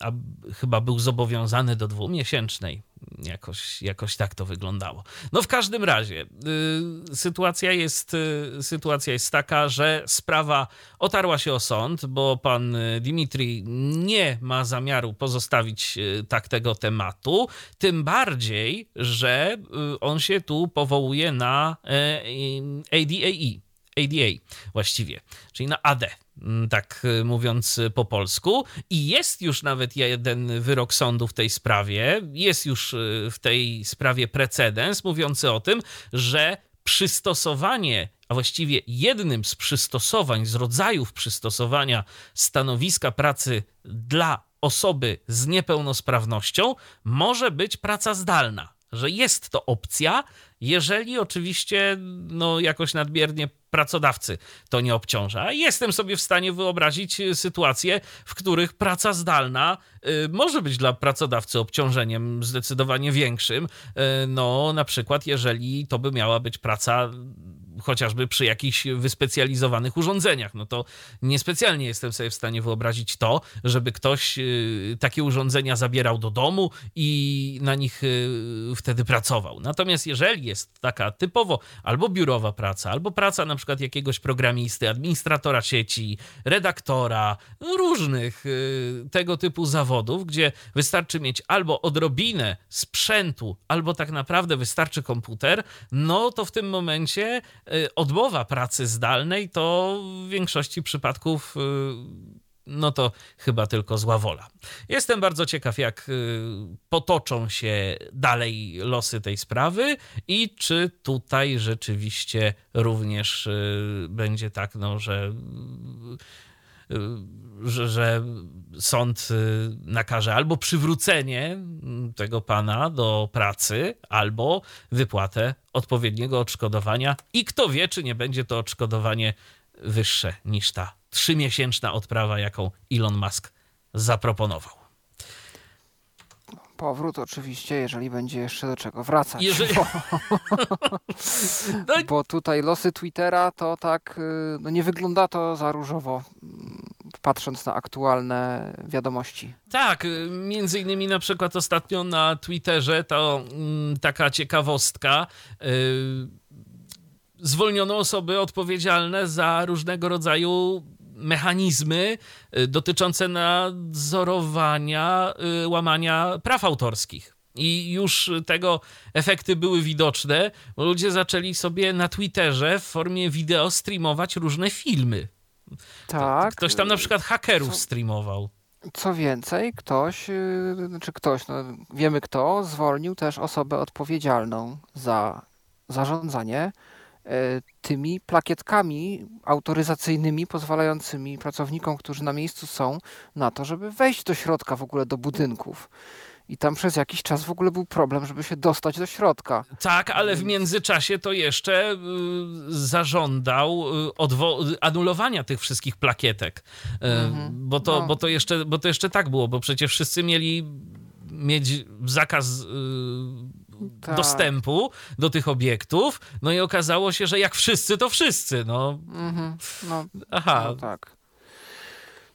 E, a chyba był zobowiązany do dwumiesięcznej. Jakoś, jakoś tak to wyglądało. No w każdym razie y, sytuacja, jest, y, sytuacja jest taka, że sprawa otarła się o sąd, bo pan Dimitri nie ma zamiaru pozostawić y, tak tego tematu, tym bardziej, że y, on się tu powołuje na ADAE, ADA właściwie, czyli na AD tak y, mówiąc y, po polsku. I jest już nawet jeden wyrok sądu w tej sprawie, jest już y, w tej sprawie precedens mówiący o tym, że przystosowanie, a właściwie jednym z przystosowań, z rodzajów przystosowania stanowiska pracy dla osoby z niepełnosprawnością może być praca zdalna. Że jest to opcja, jeżeli oczywiście no, jakoś nadmiernie pracodawcy to nie obciąża. Jestem sobie w stanie wyobrazić y, sytuacje, w których praca zdalna y, może być dla pracodawcy obciążeniem zdecydowanie większym. Y, no, na przykład, jeżeli to by miała być praca chociażby przy jakichś wyspecjalizowanych urządzeniach. No to niespecjalnie jestem sobie w stanie wyobrazić to, żeby ktoś takie urządzenia zabierał do domu i na nich wtedy pracował. Natomiast jeżeli jest taka typowo albo biurowa praca, albo praca na przykład jakiegoś programisty, administratora sieci, redaktora, różnych y, tego typu zawodów, gdzie wystarczy mieć albo odrobinę sprzętu, albo tak naprawdę wystarczy komputer, no to w tym momencie y, odmowa pracy zdalnej to w większości przypadków y, no to chyba tylko zła wola. Jestem bardzo ciekaw, jak y, potoczą się dalej losy tej sprawy i czy tutaj rzeczywiście również będzie tak, no, że że, że, sąd nakaże albo przywrócenie tego pana do pracy, albo wypłatę odpowiedniego odszkodowania. I kto wie, czy nie będzie to odszkodowanie wyższe niż ta trzymiesięczna odprawa, jaką Elon Musk zaproponował. Powrót oczywiście, jeżeli będzie jeszcze do czego wracać. Jeżeli... Bo, no bo tutaj losy Twittera to tak, y, no nie wygląda to za różowo, mm, patrząc na aktualne wiadomości. Tak, y, między innymi na przykład ostatnio na Twitterze to mm, taka ciekawostka. Yy, zwolniono osoby odpowiedzialne za różnego rodzaju mechanizmy y, dotyczące nadzorowania y, łamania praw autorskich. I już tego efekty były widoczne, bo ludzie zaczęli sobie na Twitterze w formie wideo streamować różne filmy. Tak. Ktoś tam na przykład hakerów streamował. Co więcej, ktoś, czy znaczy ktoś, no wiemy kto, zwolnił też osobę odpowiedzialną za zarządzanie tymi plakietkami autoryzacyjnymi pozwalającymi pracownikom, którzy na miejscu są, na to, żeby wejść do środka w ogóle do budynków. I tam przez jakiś czas w ogóle był problem, żeby się dostać do środka. Tak, ale w międzyczasie to jeszcze y, zażądał y, anulowania tych wszystkich plakietek. Y, mhm. bo, to, no. bo, to jeszcze, bo to jeszcze tak było, bo przecież wszyscy mieli mieć zakaz tak. dostępu do tych obiektów. No i okazało się, że jak wszyscy, to wszyscy. No, mhm. no, Aha. No tak.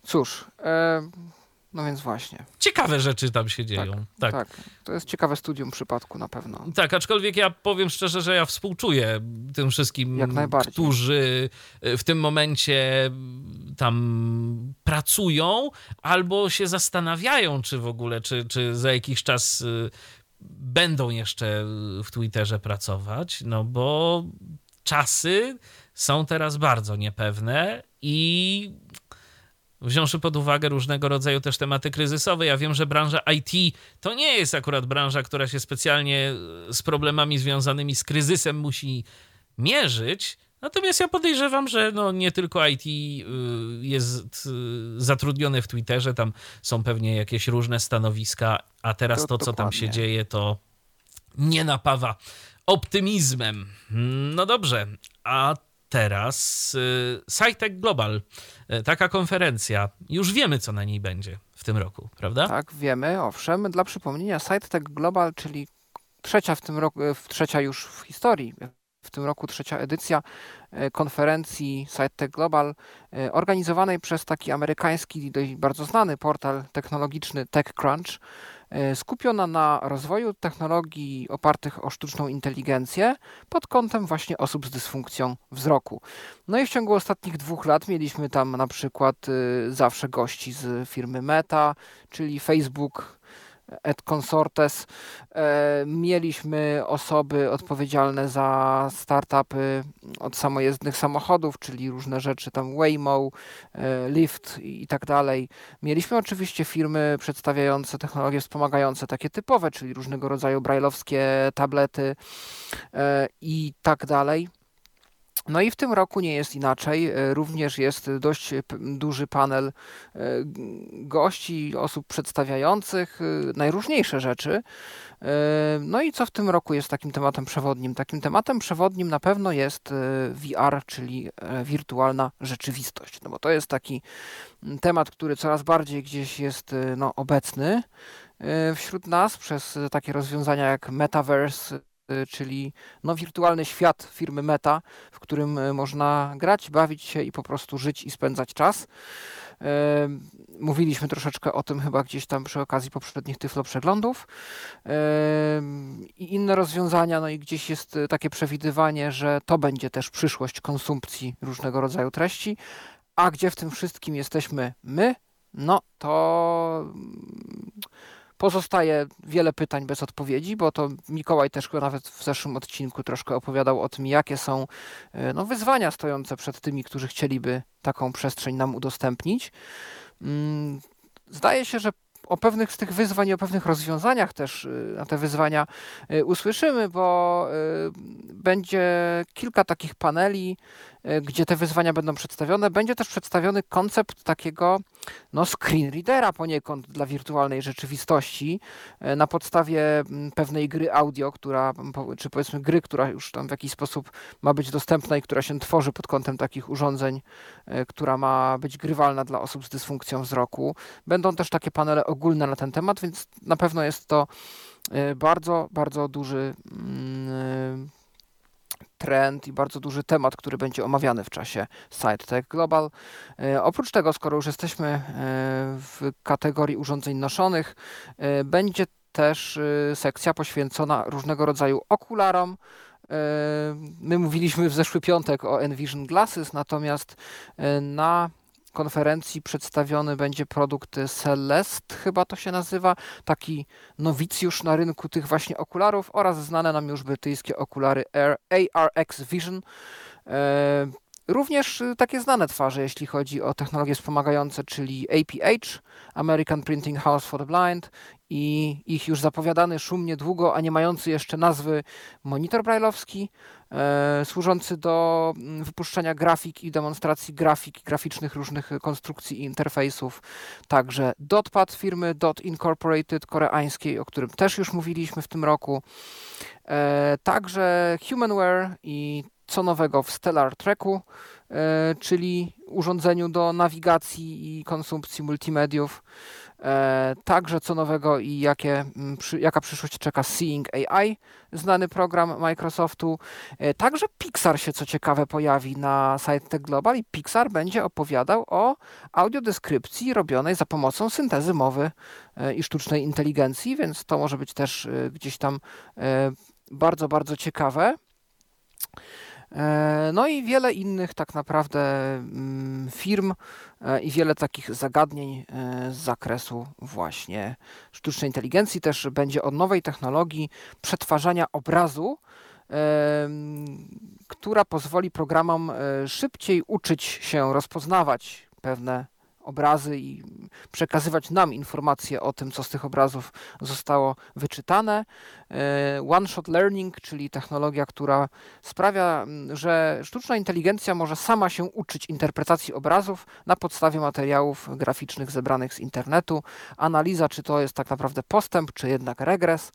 Cóż, e, No więc właśnie. Ciekawe rzeczy tam się dzieją. Tak, tak. tak. To jest ciekawe studium przypadku na pewno. Tak, aczkolwiek ja powiem szczerze, że ja współczuję tym wszystkim, którzy w tym momencie tam pracują albo się zastanawiają, czy w ogóle, czy, czy za jakiś czas y, będą jeszcze w Twitterze pracować, no bo czasy są teraz bardzo niepewne i wziąwszy pod uwagę różnego rodzaju też tematy kryzysowe. Ja wiem, że branża IT to nie jest akurat branża, która się specjalnie z problemami związanymi z kryzysem musi mierzyć. Natomiast ja podejrzewam, że no nie tylko IT y, jest y, zatrudnione w Twitterze, tam są pewnie jakieś różne stanowiska, a teraz to, to co tam się dzieje, to nie napawa optymizmem. No dobrze, a teraz y, SciTech Global, taka konferencja. Już wiemy, co na niej będzie w tym roku, prawda? Tak, wiemy, owszem. Dla przypomnienia, SciTech Global, czyli trzecia w tym roku, trzecia już w historii, w tym roku trzecia edycja konferencji SciTech Global, organizowanej przez taki amerykański, bardzo znany portal technologiczny TechCrunch. E, skupiona na rozwoju technologii opartych o sztuczną inteligencję pod kątem właśnie osób z dysfunkcją wzroku. No i w ciągu ostatnich dwóch lat mieliśmy tam na przykład zawsze gości z firmy Meta, czyli Facebook, et consortes. E, mieliśmy osoby odpowiedzialne za startupy od samojezdnych samochodów, czyli różne rzeczy tam Waymo, e, Lyft i tak dalej. Mieliśmy oczywiście firmy przedstawiające technologie wspomagające, takie typowe, czyli różnego rodzaju brajlowskie tablety e, i tak dalej. No i w tym roku nie jest inaczej. E, również jest dość duży panel e, gości, osób przedstawiających e, najróżniejsze rzeczy. No i co w tym roku jest takim tematem przewodnim? Takim tematem przewodnim na pewno jest VR, czyli wirtualna rzeczywistość. No bo to jest taki temat, który coraz bardziej gdzieś jest no, obecny wśród nas przez takie rozwiązania jak metaverse, czyli no, wirtualny świat firmy Meta, w którym y, można grać, bawić się i po prostu żyć i spędzać czas. Y, mówiliśmy troszeczkę o tym chyba gdzieś tam przy okazji poprzednich tyflo przeglądów. I inne rozwiązania, no i gdzieś jest takie przewidywanie, że to będzie też przyszłość konsumpcji różnego rodzaju treści, a gdzie w tym wszystkim jesteśmy my, no to Pozostaje wiele pytań bez odpowiedzi, bo to Mikołaj też nawet w zeszłym odcinku troszkę opowiadał o tym, jakie są e, no, wyzwania stojące przed tymi, którzy chcieliby taką przestrzeń nam udostępnić. Mm, zdaje się, że o pewnych z tych wyzwań i o pewnych rozwiązaniach też y, na te wyzwania y, usłyszymy, bo y, będzie kilka takich paneli, gdzie te wyzwania będą przedstawione. Będzie też przedstawiony koncept takiego no, screen readera poniekąd dla wirtualnej rzeczywistości na podstawie mm, pewnej gry audio, która, czy powiedzmy gry, która już tam w jakiś sposób ma być dostępna i która się tworzy pod kątem takich urządzeń, która ma być grywalna dla osób z dysfunkcją wzroku. Będą też takie panele ogólne na ten temat, więc na pewno jest to e, bardzo, bardzo duży mm, e, trend i bardzo duży temat, który będzie omawiany w czasie SideTech Global. E, oprócz tego, skoro już jesteśmy w kategorii urządzeń noszonych, będzie też sekcja poświęcona różnego rodzaju okularom. My mówiliśmy w zeszły piątek o Envision Glasses, natomiast na konferencji przedstawiony będzie produkt Celest, chyba to się nazywa, taki nowicjusz na rynku tych właśnie okularów oraz znane nam już brytyjskie okulary ARX Vision. Również takie znane twarze, jeśli chodzi o technologie wspomagające, czyli APH, American Printing House for the Blind i ich już zapowiadany szumnie długo, a nie mający jeszcze nazwy monitor brajlowski, e, służący do mm, wypuszczania grafik i demonstracji grafik, graficznych różnych konstrukcji i interfejsów. Także Dotpad firmy Dot Incorporated koreańskiej, o którym też już mówiliśmy w tym roku. E, także Humanware i co nowego w Stellar Treku, e, czyli urządzeniu do nawigacji i konsumpcji multimediów. E, także co nowego i jakie, jaka przyszłość czeka Seeing AI, znany program Microsoftu. E, także Pixar się co ciekawe pojawi na Tech Global i Pixar będzie opowiadał o audiodeskrypcji robionej za pomocą syntezy mowy i sztucznej inteligencji, więc to może być też gdzieś tam bardzo, bardzo ciekawe. E, no i wiele innych tak naprawdę mm, firm e, i wiele takich zagadnień e, z zakresu właśnie sztucznej inteligencji. Też będzie o nowej technologii przetwarzania obrazu, która pozwoli programom szybciej uczyć się rozpoznawać pewne obrazy i przekazywać nam informacje o tym, co z tych obrazów zostało wyczytane. E, One-shot learning, czyli technologia, która sprawia, że sztuczna inteligencja może sama się uczyć interpretacji obrazów na podstawie materiałów graficznych zebranych z internetu. Analiza, czy to jest tak naprawdę postęp, czy jednak regres.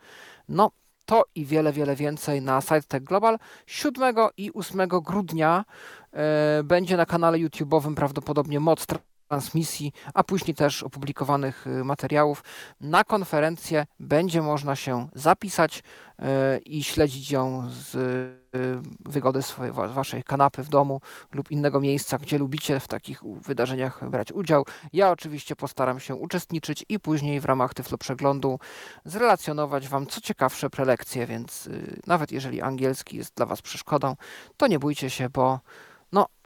No, to i wiele, wiele więcej na SiteTech Global. 7 i 8 grudnia e, będzie na kanale YouTube'owym prawdopodobnie moc transmisji, a później też opublikowanych y, materiałów. Na konferencję będzie można się zapisać y, i śledzić ją z y, wygody swojej, waszej kanapy w domu lub innego miejsca, gdzie lubicie w takich wydarzeniach brać udział. Ja oczywiście postaram się uczestniczyć i później w ramach Tyflo Przeglądu zrelacjonować wam co ciekawsze prelekcje, więc nawet jeżeli angielski jest dla was przeszkodą, to nie bójcie się, bo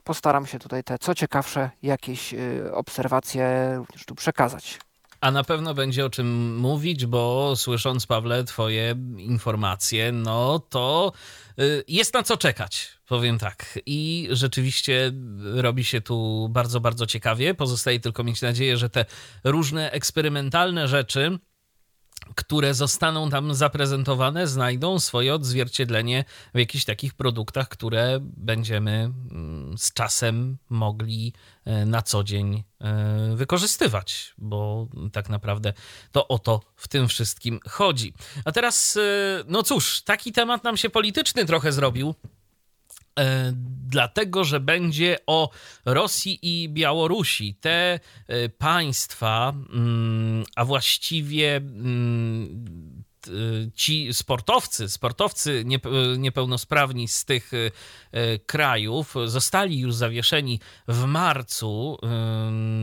postaram się tutaj te co ciekawsze jakieś y, obserwacje również tu przekazać. A na pewno będzie o czym mówić, bo słysząc, Pawle, Twoje informacje, no to y, jest na co czekać, powiem tak. I rzeczywiście robi się tu bardzo, bardzo ciekawie. Pozostaje tylko mieć nadzieję, że te różne eksperymentalne rzeczy które zostaną tam zaprezentowane, znajdą swoje odzwierciedlenie w jakichś takich produktach, które będziemy mm, z czasem mogli e, na co dzień e, wykorzystywać, bo tak naprawdę to o to w tym wszystkim chodzi. A teraz, e, no cóż, taki temat nam się polityczny trochę zrobił. E, dlatego, że będzie o Rosji i Białorusi. Te e, państwa, mm, a właściwie mm, ci sportowcy, sportowcy niepełnosprawni z tych y, y, krajów zostali już zawieszeni w marcu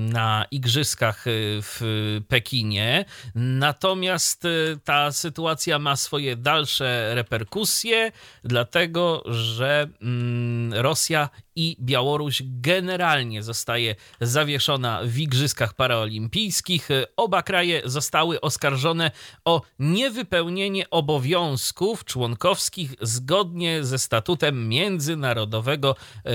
na igrzyskach w Pekinie. Natomiast ta sytuacja ma swoje dalsze reperkusje, dlatego że mm, Rosja i Białoruś generalnie zostaje zawieszona w Igrzyskach Paraolimpijskich. Oba kraje zostały oskarżone o niewypełnienie obowiązków członkowskich zgodnie ze statutem Międzynarodowego e,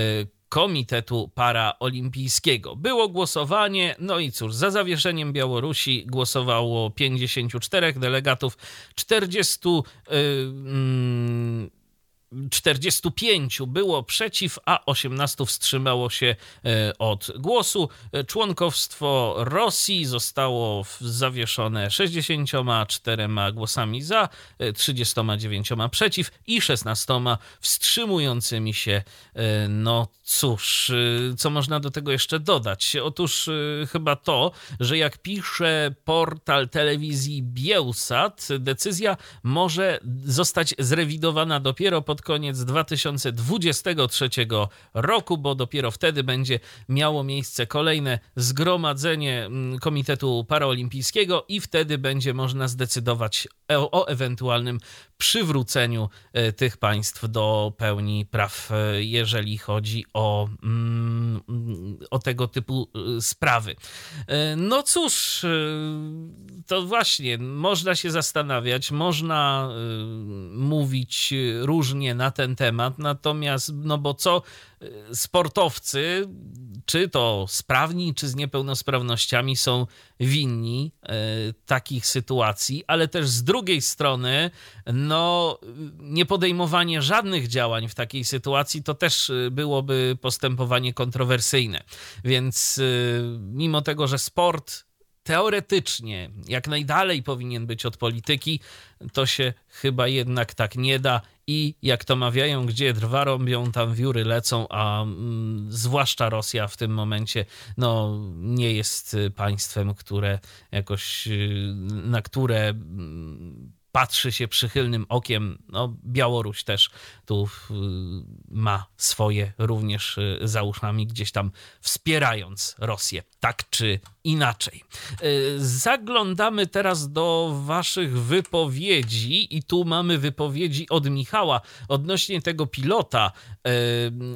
Komitetu Paraolimpijskiego. Było głosowanie, no i cóż, za zawieszeniem Białorusi głosowało 54 delegatów, 40 yy, 45 było przeciw, a 18 wstrzymało się e, od głosu. Członkowstwo Rosji zostało zawieszone 64 głosami za, 39 e, przeciw i 16 wstrzymującymi się. E, no cóż, co można do tego jeszcze dodać? Otóż chyba to, że jak pisze portal telewizji Bielsat, decyzja może zostać zrewidowana dopiero pod pod koniec 2023 roku, bo dopiero wtedy będzie miało miejsce kolejne zgromadzenie mm, Komitetu Paraolimpijskiego i wtedy będzie można zdecydować o, o ewentualnym przywróceniu e, tych państw do pełni praw, e, jeżeli chodzi o, mm, o tego typu e, sprawy. No cóż, to właśnie można się zastanawiać, można mówić różnie na ten temat, natomiast, no bo co sportowcy, czy to sprawni, czy z niepełnosprawnościami, są winni e, takich sytuacji, ale też z drugiej strony, no, niepodejmowanie żadnych działań w takiej sytuacji to też e, byłoby postępowanie kontrowersyjne. Więc e, mimo tego, że sport teoretycznie jak najdalej powinien być od polityki, to się chyba jednak tak nie da i jak to mawiają, gdzie drwa robią, tam wióry lecą, a mm, zwłaszcza Rosja w tym momencie no, nie jest państwem, które jakoś, y, na które mm, patrzy się przychylnym okiem. No, Białoruś też tu y, ma swoje również y, za uszami, gdzieś tam wspierając Rosję, tak czy inaczej. Y, zaglądamy teraz do Waszych wypowiedzi, i tu mamy wypowiedzi od Michała odnośnie tego pilota.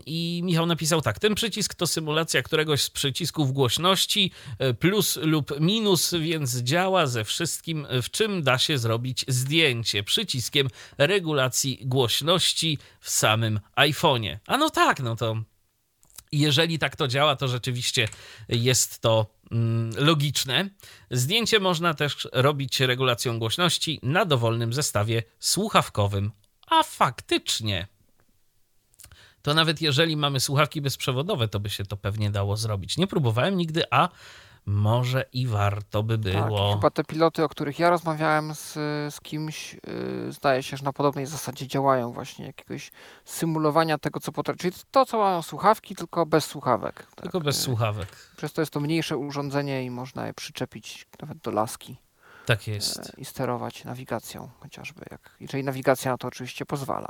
I Michał napisał tak: Ten przycisk to symulacja któregoś z przycisków głośności, plus lub minus, więc działa ze wszystkim, w czym da się zrobić zdjęcie przyciskiem regulacji głośności w samym iPhone'ie. A no tak, no to jeżeli tak to działa, to rzeczywiście jest to logiczne. Zdjęcie można też robić regulacją głośności na dowolnym zestawie słuchawkowym. A faktycznie. To nawet jeżeli mamy słuchawki bezprzewodowe, to by się to pewnie dało zrobić. Nie próbowałem nigdy, a może i warto by tak, było. Tak, chyba te piloty, o których ja rozmawiałem z, z kimś, yy, zdaje się, że na podobnej zasadzie działają właśnie, jakiegoś symulowania tego, co potrafi. Czyli to, co mają słuchawki, tylko bez słuchawek. Tak? Tylko bez słuchawek. Przez to jest to mniejsze urządzenie i można je przyczepić nawet do laski. Tak jest. E, I sterować nawigacją chociażby, jak, jeżeli nawigacja na to oczywiście pozwala.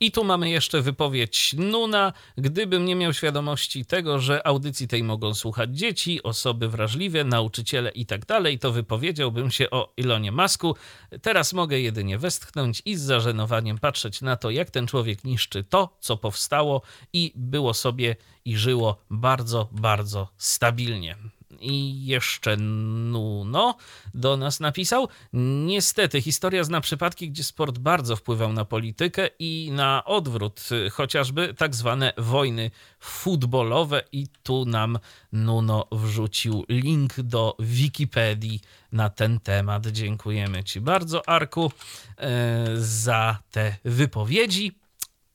I tu mamy jeszcze wypowiedź Nuna. Gdybym nie miał świadomości tego, że audycji tej mogą słuchać dzieci, osoby wrażliwe, nauczyciele i tak to wypowiedziałbym się o Ilonie Masku. Teraz mogę jedynie westchnąć i z zażenowaniem patrzeć na to, jak ten człowiek niszczy to, co powstało i było sobie i żyło bardzo, bardzo stabilnie i jeszcze Nuno do nas napisał. Niestety, historia zna przypadki, gdzie sport bardzo wpływał na politykę i na odwrót, chociażby tak zwane wojny futbolowe. I tu nam Nuno wrzucił link do Wikipedii na ten temat. Dziękujemy Ci bardzo, Arku, e, za te wypowiedzi.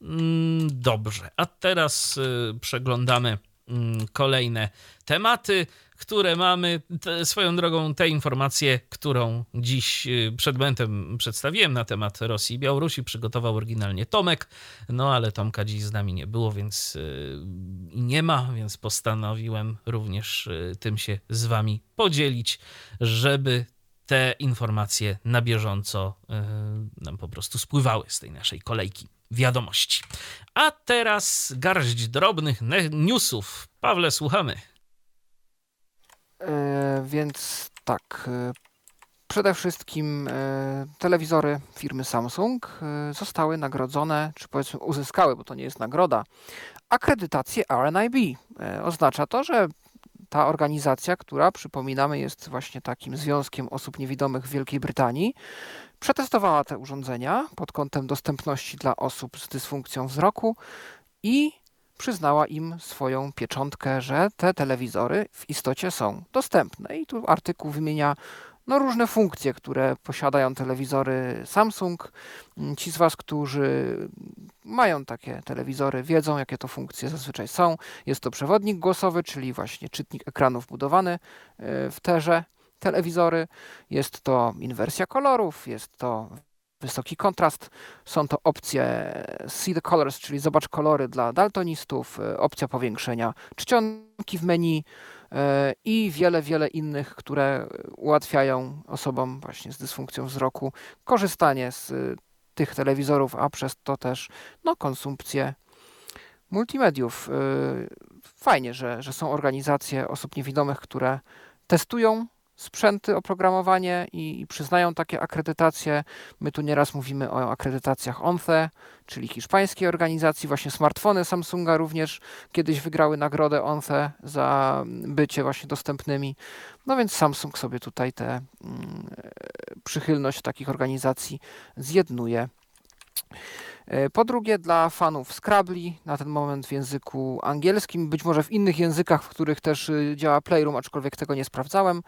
Mm, dobrze, a teraz e, przeglądamy mm, kolejne tematy które mamy. Te, swoją drogą, te informacje, którą dziś y, przed momentem przedstawiłem na temat Rosji i Białorusi, przygotował oryginalnie Tomek, no ale Tomka dziś z nami nie było, więc y, nie ma, więc postanowiłem również y, tym się z wami podzielić, żeby te informacje na bieżąco nam po prostu spływały z tej naszej kolejki wiadomości. A teraz garść drobnych newsów. Pawle, słuchamy. E, więc tak. E, przede wszystkim e, telewizory firmy Samsung zostały nagrodzone, czy powiedzmy uzyskały, bo to nie jest nagroda, akredytację RNIB. Oznacza to, że ta organizacja, która przypominamy jest właśnie takim związkiem osób niewidomych w Wielkiej Brytanii, przetestowała te urządzenia pod kątem dostępności dla osób z dysfunkcją wzroku i przyznała im swoją pieczątkę, że te telewizory w istocie są dostępne. I tu artykuł wymienia no, różne funkcje, które posiadają telewizory Samsung. Ci z Was, którzy mają takie telewizory, wiedzą, jakie to funkcje zazwyczaj są. Jest to przewodnik głosowy, czyli właśnie czytnik ekranów budowany e, w terze telewizory. Jest to inwersja kolorów, jest to wysoki kontrast. Są to opcje See the Colors, czyli zobacz kolory dla daltonistów, e, opcja powiększenia czcionki w menu e, i wiele, wiele innych, które ułatwiają osobom właśnie z dysfunkcją wzroku korzystanie z e, tych telewizorów, a przez to też no, konsumpcję multimediów. Fajnie, że, że są organizacje osób niewidomych, które testują sprzęty, oprogramowanie i, i, przyznają takie akredytacje. My tu nieraz mówimy o akredytacjach ONTHE, czyli hiszpańskiej organizacji. Właśnie smartfony Samsunga również kiedyś wygrały nagrodę ONTHE za bycie właśnie dostępnymi. No więc Samsung sobie tutaj tę mm, przychylność takich organizacji zjednuje. E, po drugie, dla fanów Scrabble, na ten moment w języku angielskim, być może w innych językach, w których też y, działa Playroom, aczkolwiek tego nie sprawdzałem.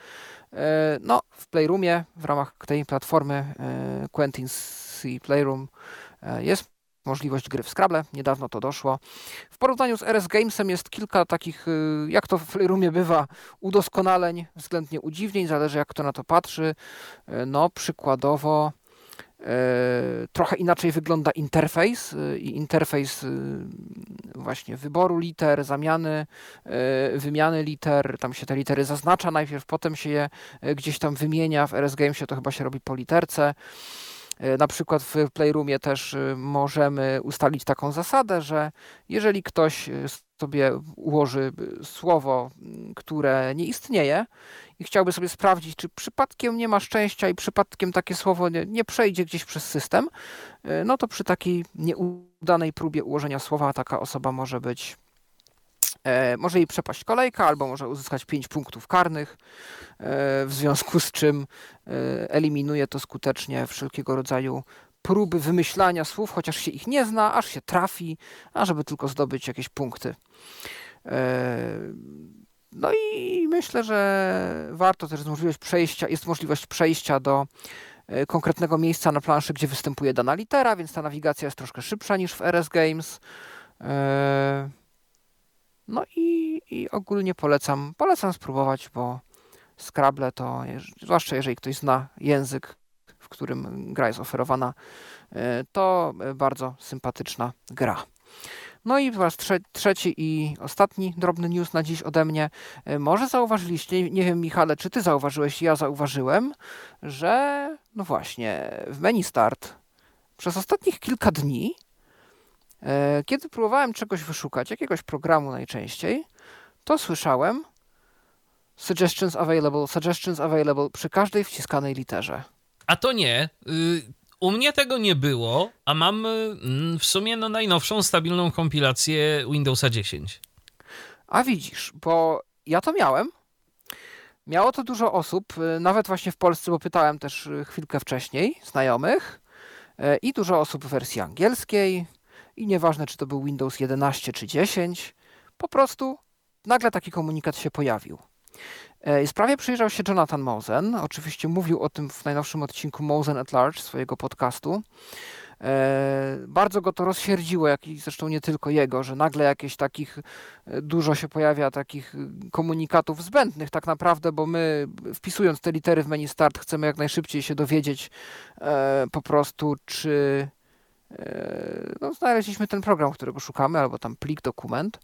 E, no, w Playroomie, w ramach tej platformy e, Quentin C Playroom jest możliwość gry w Scrabble. Niedawno to doszło. W porównaniu z RS Gamesem jest kilka takich, y, jak to w Playroomie bywa, udoskonaleń, względnie udziwnień, zależy jak kto na to patrzy. No, przykładowo trochę inaczej wygląda interfejs i interfejs właśnie wyboru liter, zamiany, wymiany liter, tam się te litery zaznacza najpierw, potem się je gdzieś tam wymienia, w RS Gamesie to chyba się robi po literce. E, na przykład w Playroomie też y, możemy ustalić taką zasadę, że jeżeli ktoś y, sobie ułoży y, słowo, które nie istnieje i chciałby sobie sprawdzić, czy przypadkiem nie ma szczęścia i przypadkiem takie słowo nie, nie przejdzie gdzieś przez system, no to przy takiej nieudanej próbie ułożenia słowa taka osoba może być może jej przepaść kolejka, albo może uzyskać 5 punktów karnych, e, w związku z czym e, eliminuje to skutecznie wszelkiego rodzaju próby wymyślania słów, chociaż się ich nie zna, aż się trafi, a żeby tylko zdobyć jakieś punkty. No i myślę, że warto też możliwość przejścia, jest możliwość przejścia do konkretnego miejsca na planszy, gdzie występuje dana litera, więc ta nawigacja jest troszkę szybsza niż w RS Games. No i, i ogólnie polecam, polecam spróbować, bo Scrabble to, zwłaszcza jeżeli ktoś zna język, w którym gra jest oferowana, e, to bardzo sympatyczna gra. No i po raz trzeci i ostatni drobny news na dziś ode mnie. E, może zauważyliście, nie wiem Michale, czy ty zauważyłeś, ja zauważyłem, że no właśnie w menu start przez ostatnich kilka dni kiedy próbowałem czegoś wyszukać, jakiegoś programu najczęściej, to słyszałem suggestions available, suggestions available przy każdej wciskanej literze. A to nie. Y, u mnie tego nie było, a mam y, w sumie no najnowszą stabilną kompilację Windowsa 10. A widzisz, bo ja to miałem. Miało to dużo osób, y, nawet właśnie w Polsce, bo pytałem też chwilkę wcześniej znajomych i dużo osób w wersji angielskiej, i nieważne, czy to był Windows 11 czy 10, po prostu nagle taki komunikat się pojawił. E, sprawie przyjrzał się Jonathan Mosen. Oczywiście mówił o tym w najnowszym odcinku Mosen at Large swojego podcastu. E, bardzo go to rozsierdziło, jak i zresztą nie tylko jego, że nagle jakieś takich e, dużo się pojawia takich komunikatów zbędnych tak naprawdę, bo my wpisując te litery w menu start chcemy jak najszybciej się dowiedzieć po prostu, czy no, znaleźliśmy ten program, którego szukamy, albo tam plik, dokument.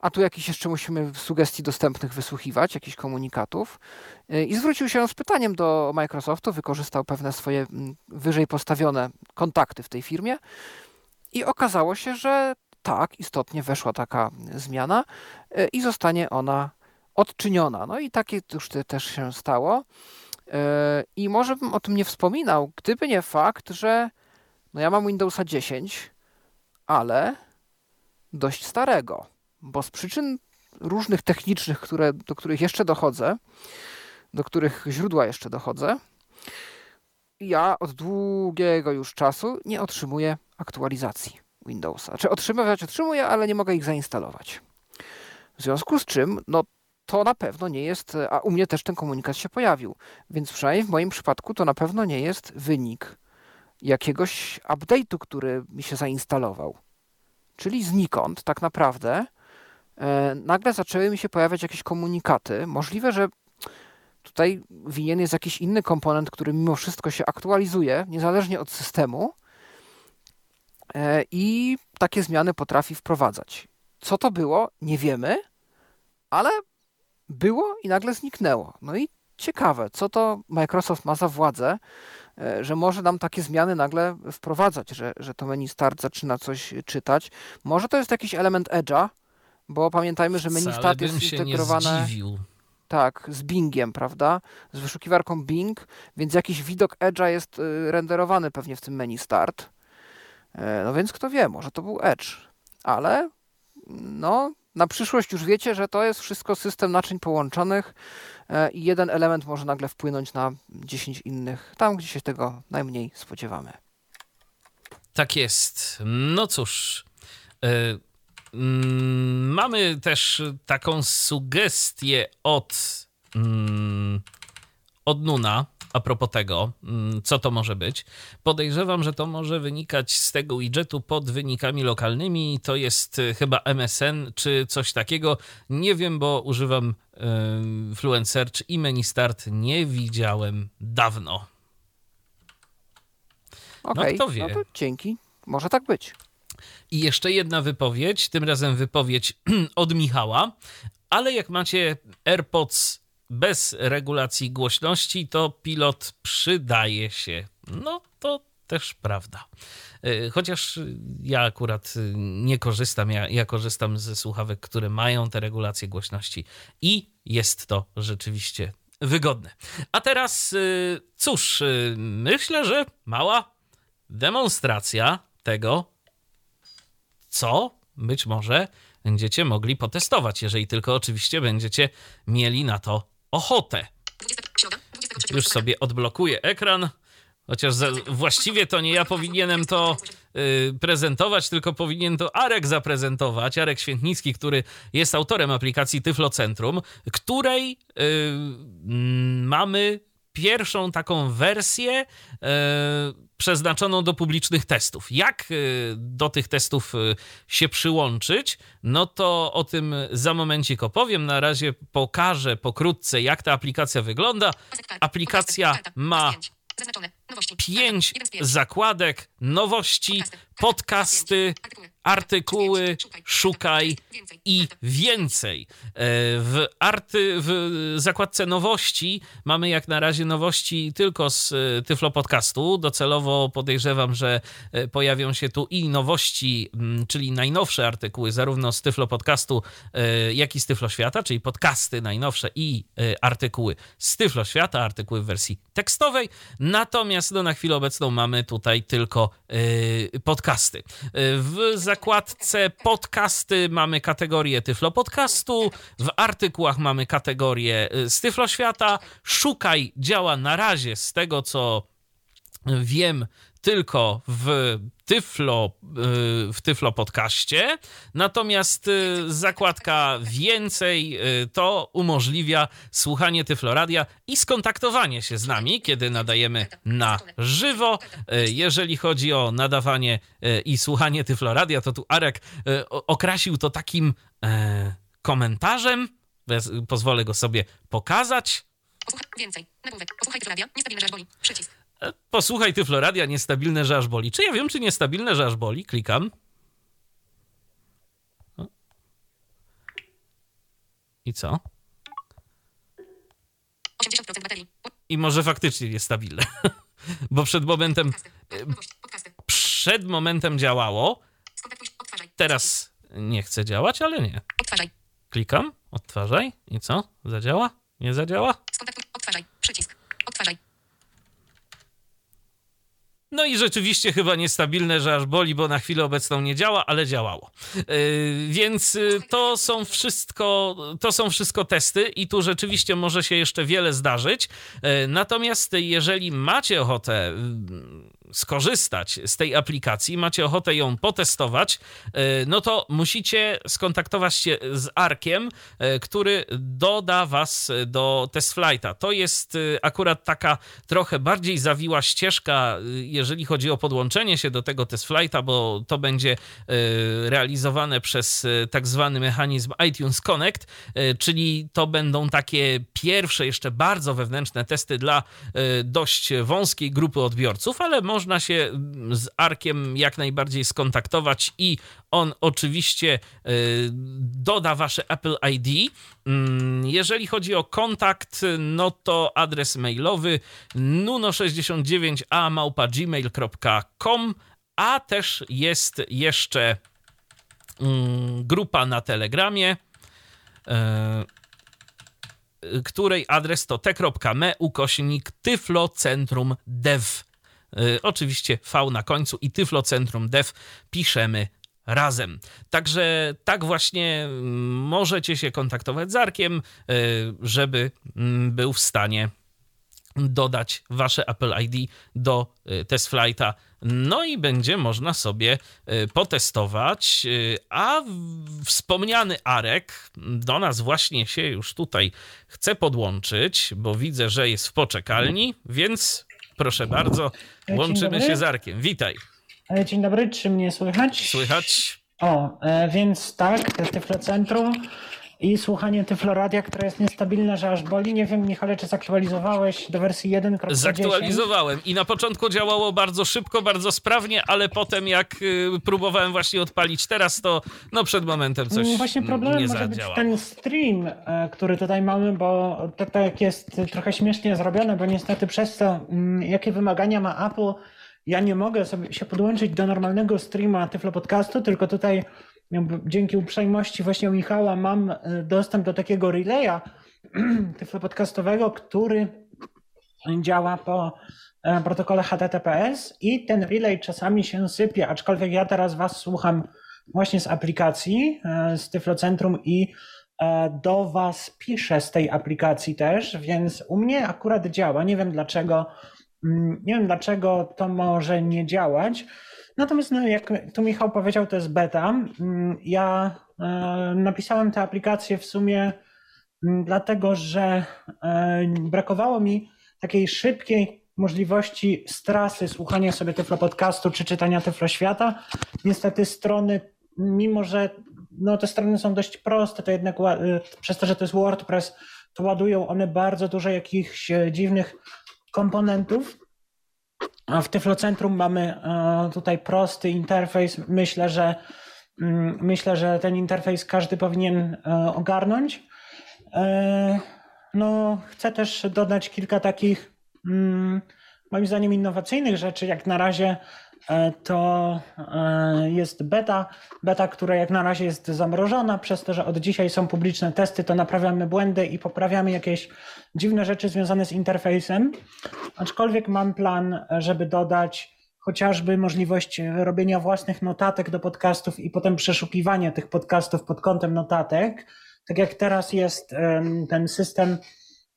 A tu jakiś jeszcze musimy sugestii dostępnych wysłuchiwać, jakichś komunikatów. E, I zwrócił się z pytaniem do Microsoftu, wykorzystał pewne swoje wyżej postawione kontakty w tej firmie. I okazało się, że tak, istotnie weszła taka zmiana e, i zostanie ona odczyniona. No i takie już też się stało. I może bym o tym nie wspominał, gdyby nie fakt, że no ja mam Windowsa 10, ale dość starego, bo z przyczyn różnych technicznych, które, do których jeszcze dochodzę, do których źródła jeszcze dochodzę, ja od długiego już czasu nie otrzymuję aktualizacji Windowsa. Znaczy otrzymywać otrzymuję, ale nie mogę ich zainstalować. W związku z czym, no to na pewno nie jest, a u mnie też ten komunikat się pojawił, więc przynajmniej w moim przypadku to na pewno nie jest wynik jakiegoś update'u, który mi się zainstalował. Czyli znikąd tak naprawdę e, nagle zaczęły mi się pojawiać jakieś komunikaty. Możliwe, że tutaj winien jest jakiś inny komponent, który mimo wszystko się aktualizuje, niezależnie od systemu e, i takie zmiany potrafi wprowadzać. Co to było, nie wiemy, ale było i nagle zniknęło. No i ciekawe, co to Microsoft ma za władzę, E, że może nam takie zmiany nagle wprowadzać, że, że to menu start zaczyna coś czytać. Może to jest jakiś element edge'a, bo pamiętajmy, że menu start jest zintegrowane. Tak, z Bingiem, prawda? Z wyszukiwarką Bing, więc jakiś widok Edge'a jest y, renderowany pewnie w tym menu start. E, no więc kto wie, może to był Edge. Ale no, na przyszłość już wiecie, że to jest wszystko system naczyń połączonych e, i jeden element może nagle wpłynąć na 10 innych, tam gdzie się tego najmniej spodziewamy. Tak jest. No cóż. Yy, mamy też taką sugestię od, yy, od Nuna a propos tego, mm, co to może być. Podejrzewam, że to może wynikać z tego widgetu pod wynikami lokalnymi. To jest y, chyba MSN czy coś takiego. Nie wiem, bo używam yy, Fluent Search i menu start nie widziałem dawno. Okej, kto wie. no to dzięki. Może tak być. I jeszcze jedna wypowiedź, tym razem wypowiedź od Michała, ale jak macie AirPods bez regulacji głośności, to pilot przydaje się. No to też prawda. Y, Chociaż ja akurat nie korzystam, ja, ja korzystam ze słuchawek, które mają te regulacje głośności i jest to rzeczywiście wygodne. A teraz, y, cóż, y, myślę, że mała demonstracja tego, co być może będziecie mogli potestować, jeżeli tylko oczywiście będziecie mieli na to ochotę. Już sobie odblokuję ekran. Chociaż za, właściwie to nie ja powinienem to y, prezentować, tylko powinien to Arek zaprezentować. Arek Świętnicki, który jest autorem aplikacji Tyflo Centrum, której y, mamy pierwszą taką wersję y, przeznaczoną do publicznych testów. Jak y, do tych testów y, się przyłączyć? No to o tym za momencik opowiem. Na razie pokażę pokrótce, jak ta aplikacja wygląda. Aplikacja ma pięć zakładek, nowości, podcasty, artykuły, szukaj. i więcej. E, W, arty, w zakładce nowości mamy jak na razie nowości tylko z e, Tyflo Podcastu. Docelowo podejrzewam, że e, pojawią się tu i nowości, czyli najnowsze artykuły, zarówno z Tyflo Podcastu, jak i z Tyflo Świata, czyli podcasty najnowsze i artykuły z Tyflo Świata, artykuły w wersji tekstowej. Natomiast no, na chwilę obecną mamy tutaj tylko e, podcasty. E, W zakładce podcasty mamy kategorię Tyflo Podcastu, w artykułach mamy kategorię y, z Tyflo Świata. Szukaj działa na razie z tego, co wiem, tylko w Tyflo, y, w Tyflo Podcaście. Natomiast y, zakładka więcej y, to umożliwia słuchanie Tyflo Radia i skontaktowanie się z nami, kiedy nadajemy na żywo. Jeżeli chodzi o nadawanie i słuchanie Tyflo Radia, to tu Arek okrasił to takim e, komentarzem. Pozwolę go sobie pokazać. Posłuchaj więcej. Nagłówek. Posłuchaj Tyflo Radio. Niestabilne, że aż boli. Przycisk. E, Posłuchaj Tyfloradia, niestabilne, że aż boli. Czy ja wiem, czy niestabilne, że aż boli? Klikam. I co? 80% baterii. I może faktycznie niestabilne. Bo przed momentem. Podcasty. przed momentem działało, teraz nie chce działać, ale nie. Odtwarzaj. Klikam, odtwarzaj i co? Zadziała? Nie zadziała? Skontaktuj. Odtwarzaj. Przycisk. Odtwarzaj. No i rzeczywiście chyba niestabilne, że aż boli, bo na chwilę obecną nie działa, ale działało. Yy, więc yy, to są wszystko, to są wszystko testy i tu rzeczywiście może się jeszcze wiele zdarzyć. Yy, natomiast jeżeli macie ochotę yy, skorzystać z tej aplikacji, macie ochotę ją potestować, yy, no to musicie skontaktować się z Arkiem, yy, który doda was do TestFlighta. To jest yy, akurat taka trochę bardziej zawiła ścieżka, jeżeli chodzi o podłączenie się do tego TestFlighta, bo to będzie realizowane przez tak zwany mechanizm iTunes Connect, czyli to będą takie pierwsze, jeszcze bardzo wewnętrzne testy dla dość wąskiej grupy odbiorców, ale można się z Arkiem jak najbardziej skontaktować i on oczywiście yy, doda wasze Apple ID. Mm, Jeżeli chodzi o kontakt, no to adres mailowy nuno69a małpa gmail.com, a też jest jeszcze mm, grupa na Telegramie, e, której adres to t.me ukośnik tyflocentrum dev. E, Oczywiście V na końcu i tyflocentrum dev piszemy razem. Także tak właśnie mm, możecie się kontaktować z Arkiem, e, żeby mm, był w stanie dodać wasze Apple ID do y, test flighta. No i będzie można sobie y, potestować. y, A wspomniany Arek do nas właśnie się już tutaj chce podłączyć, bo widzę, że jest w poczekalni, więc proszę bardzo, Dzień łączymy się z Arkiem. Witaj. E, Dzień dobry, czy mnie słychać? Słychać? O, e, więc tak, Tyflo Centrum. I słuchanie Tyfloradia, które jest niestabilne, że aż boli. Nie wiem, Michale, czy zaktualizowałeś do wersji 1.10? Zaktualizowałem i na początku działało bardzo szybko, bardzo sprawnie, ale potem jak y, próbowałem właśnie odpalić teraz, to no przed momentem coś Mm, Właśnie problemem nie może być ten stream, e, który tutaj mamy, bo to tak jest trochę śmiesznie zrobione, bo niestety przez to, mm, jakie wymagania ma Apple, ja nie mogę sobie się podłączyć do normalnego streama Tyflo Podcastu, tylko tutaj dzięki uprzejmości właśnie Michała mam e, dostęp do takiego relaya Podcastowego, który działa po e, protokole HTTPS i ten relay czasami się sypie, aczkolwiek ja teraz was słucham właśnie z aplikacji, e, z Tyflocentrum i do was piszę z tej aplikacji też, więc u mnie akurat działa. Nie wiem dlaczego, mm, nie wiem dlaczego to może nie działać. Natomiast no, jak tu Michał powiedział, to jest beta. Mm, Ja e, napisałem tę aplikację w sumie mm, dlatego, że e, brakowało mi takiej szybkiej możliwości z trasy słuchania sobie Tyflo Podcastu czy czytania Tyflo Świata. Niestety strony, mimo że no, te strony są dość proste, to jednak y, przez to, że to jest WordPress, to ładują one bardzo dużo jakichś e, dziwnych komponentów. W Tyflocentrum mamy e, tutaj prosty interfejs. Myślę, że mm, myślę, że ten interfejs każdy powinien e, ogarnąć. E, No, chcę też dodać kilka takich, mm, moim zdaniem, innowacyjnych rzeczy. Jak na razie to e, jest beta, beta, która jak na razie jest zamrożona, przez to, że od dzisiaj są publiczne testy, to naprawiamy błędy i poprawiamy jakieś dziwne rzeczy związane z interfejsem. Aczkolwiek mam plan, żeby dodać chociażby możliwość robienia własnych notatek do podcastów i potem przeszukiwania tych podcastów pod kątem notatek. Tak jak teraz jest ten system,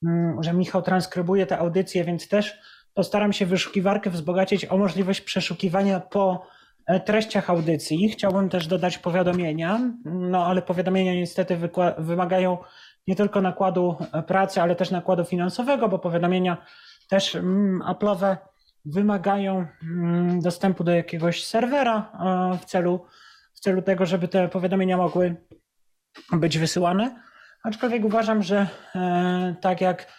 mm, że Michał transkrybuje te audycje, więc też postaram się wyszukiwarkę wzbogacić o możliwość przeszukiwania po e, treściach audycji. Chciałbym też dodać powiadomienia, no ale powiadomienia niestety wymagają nie tylko nakładu e, pracy, ale też nakładu finansowego, bo powiadomienia też mm, Apple'owe wymagają mm, dostępu do jakiegoś serwera e, w celu, w celu tego, żeby te powiadomienia mogły być wysyłane. Aczkolwiek uważam, że tak jak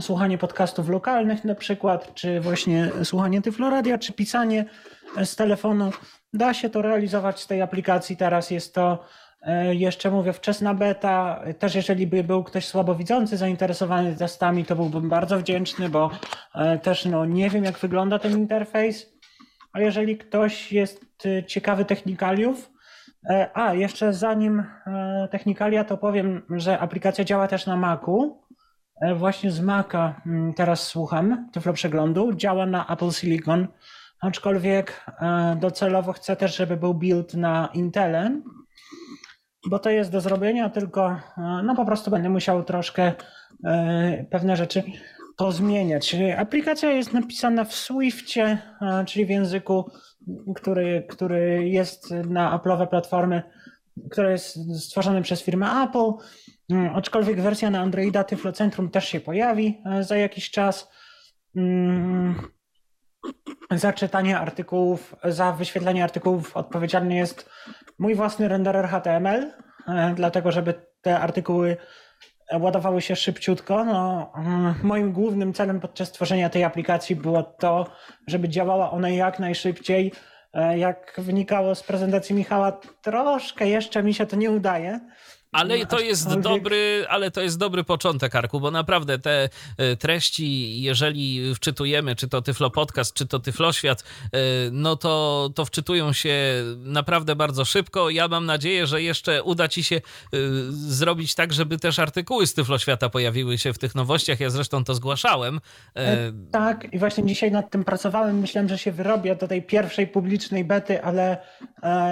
słuchanie podcastów lokalnych na przykład, czy właśnie słuchanie Tyfloradia, czy pisanie e, z telefonu, da się to realizować z tej aplikacji. Teraz jest to e, jeszcze mówię, wczesna beta. Też jeżeli by był ktoś słabowidzący zainteresowany testami, to byłbym bardzo wdzięczny, bo e, też no, nie wiem, jak wygląda ten interfejs. A jeżeli ktoś jest ciekawy technikaliów, a jeszcze zanim technikalia, to powiem, że aplikacja działa też na Macu. E, Właśnie z Maca mm, teraz słucham Tyflo Przeglądu. Działa na Apple Silicon, aczkolwiek e, docelowo chcę też, żeby był build na Intelem, bo to jest do zrobienia, tylko e, no po prostu będę musiał troszkę pewne rzeczy pozmieniać. Aplikacja jest napisana w Swiftie, czyli w języku, który, który jest na Apple'owe platformy, który jest stworzony przez firmę Apple. Mm, Aczkolwiek wersja na Androida Tyflo Centrum też się pojawi e, za jakiś czas. Mm, Za czytanie artykułów, za wyświetlenie artykułów odpowiedzialny jest mój własny renderer HTML, e, dlatego żeby te artykuły ładowały się szybciutko. No, mm, moim głównym celem podczas tworzenia tej aplikacji było to, żeby działała ona jak najszybciej. E, Jak wynikało z prezentacji Michała, troszkę jeszcze mi się to nie udaje. Ale to jest dobry, ale to jest dobry początek, Arku, bo naprawdę te e, treści, jeżeli wczytujemy, czy to Tyflo Podcast, czy to Tyflo Świat, e, no to, to wczytują się naprawdę bardzo szybko. Ja mam nadzieję, że jeszcze uda ci się e, zrobić tak, żeby też artykuły z Tyflo Świata pojawiły się w tych nowościach. Ja zresztą to zgłaszałem. Tak, i właśnie dzisiaj nad tym pracowałem. Myślałem, że się wyrobię do tej pierwszej publicznej bety, ale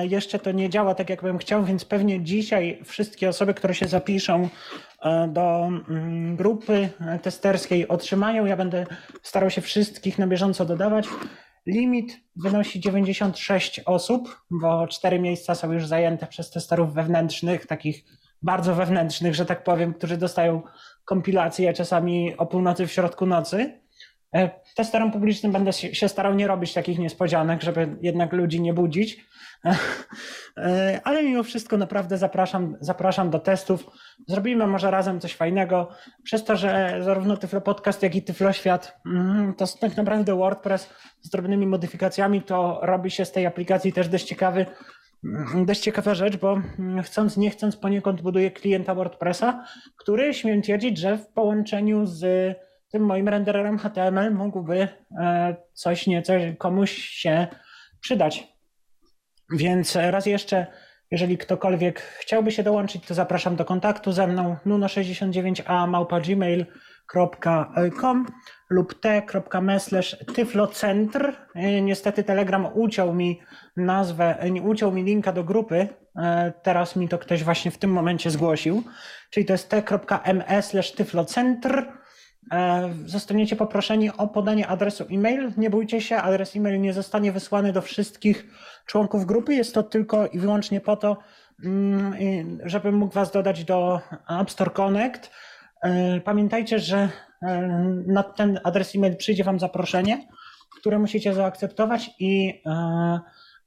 jeszcze to nie działa tak, jak bym chciał, więc pewnie dzisiaj wszystkie osoby, które się zapiszą e, do mm, grupy testerskiej, otrzymają. Ja będę starał się wszystkich na bieżąco dodawać. Limit wynosi 96 osób, bo cztery miejsca są już zajęte przez testerów wewnętrznych, takich bardzo wewnętrznych, że tak powiem, którzy dostają kompilacje czasami o północy w środku nocy. E, testerem publicznym będę się starał nie robić takich niespodzianek, żeby jednak ludzi nie budzić. E, ale mimo wszystko naprawdę zapraszam, zapraszam do testów. Zrobimy może razem coś fajnego. Przez to, że zarówno Tyflo Podcast, jak i Tyflo Świat mm, to tak naprawdę WordPress z drobnymi modyfikacjami, to robi się z tej aplikacji też dość ciekawy mm, dość ciekawa rzecz, bo mm, chcąc, nie chcąc poniekąd buduje klienta WordPressa, który śmiem twierdzić, że w połączeniu z tym moim rendererem HTML mógłby e, coś nieco komuś się przydać. Więc raz jeszcze, jeżeli ktokolwiek chciałby się dołączyć, to zapraszam do kontaktu ze mną nuno69a małpa.gmail.com lub t.me tyflocentr. E, niestety Telegram uciął mi nazwę, uciął mi linka do grupy. E, teraz mi to ktoś właśnie w tym momencie zgłosił. Czyli to jest t.me tyflocentr. E, zostaniecie poproszeni o podanie adresu e-mail. Nie bójcie się, adres e-mail nie zostanie wysłany do wszystkich członków grupy. Jest to tylko i wyłącznie po to, mm, żebym mógł Was dodać do App Store Connect. E, pamiętajcie, że e, na ten adres e-mail przyjdzie Wam zaproszenie, które musicie zaakceptować i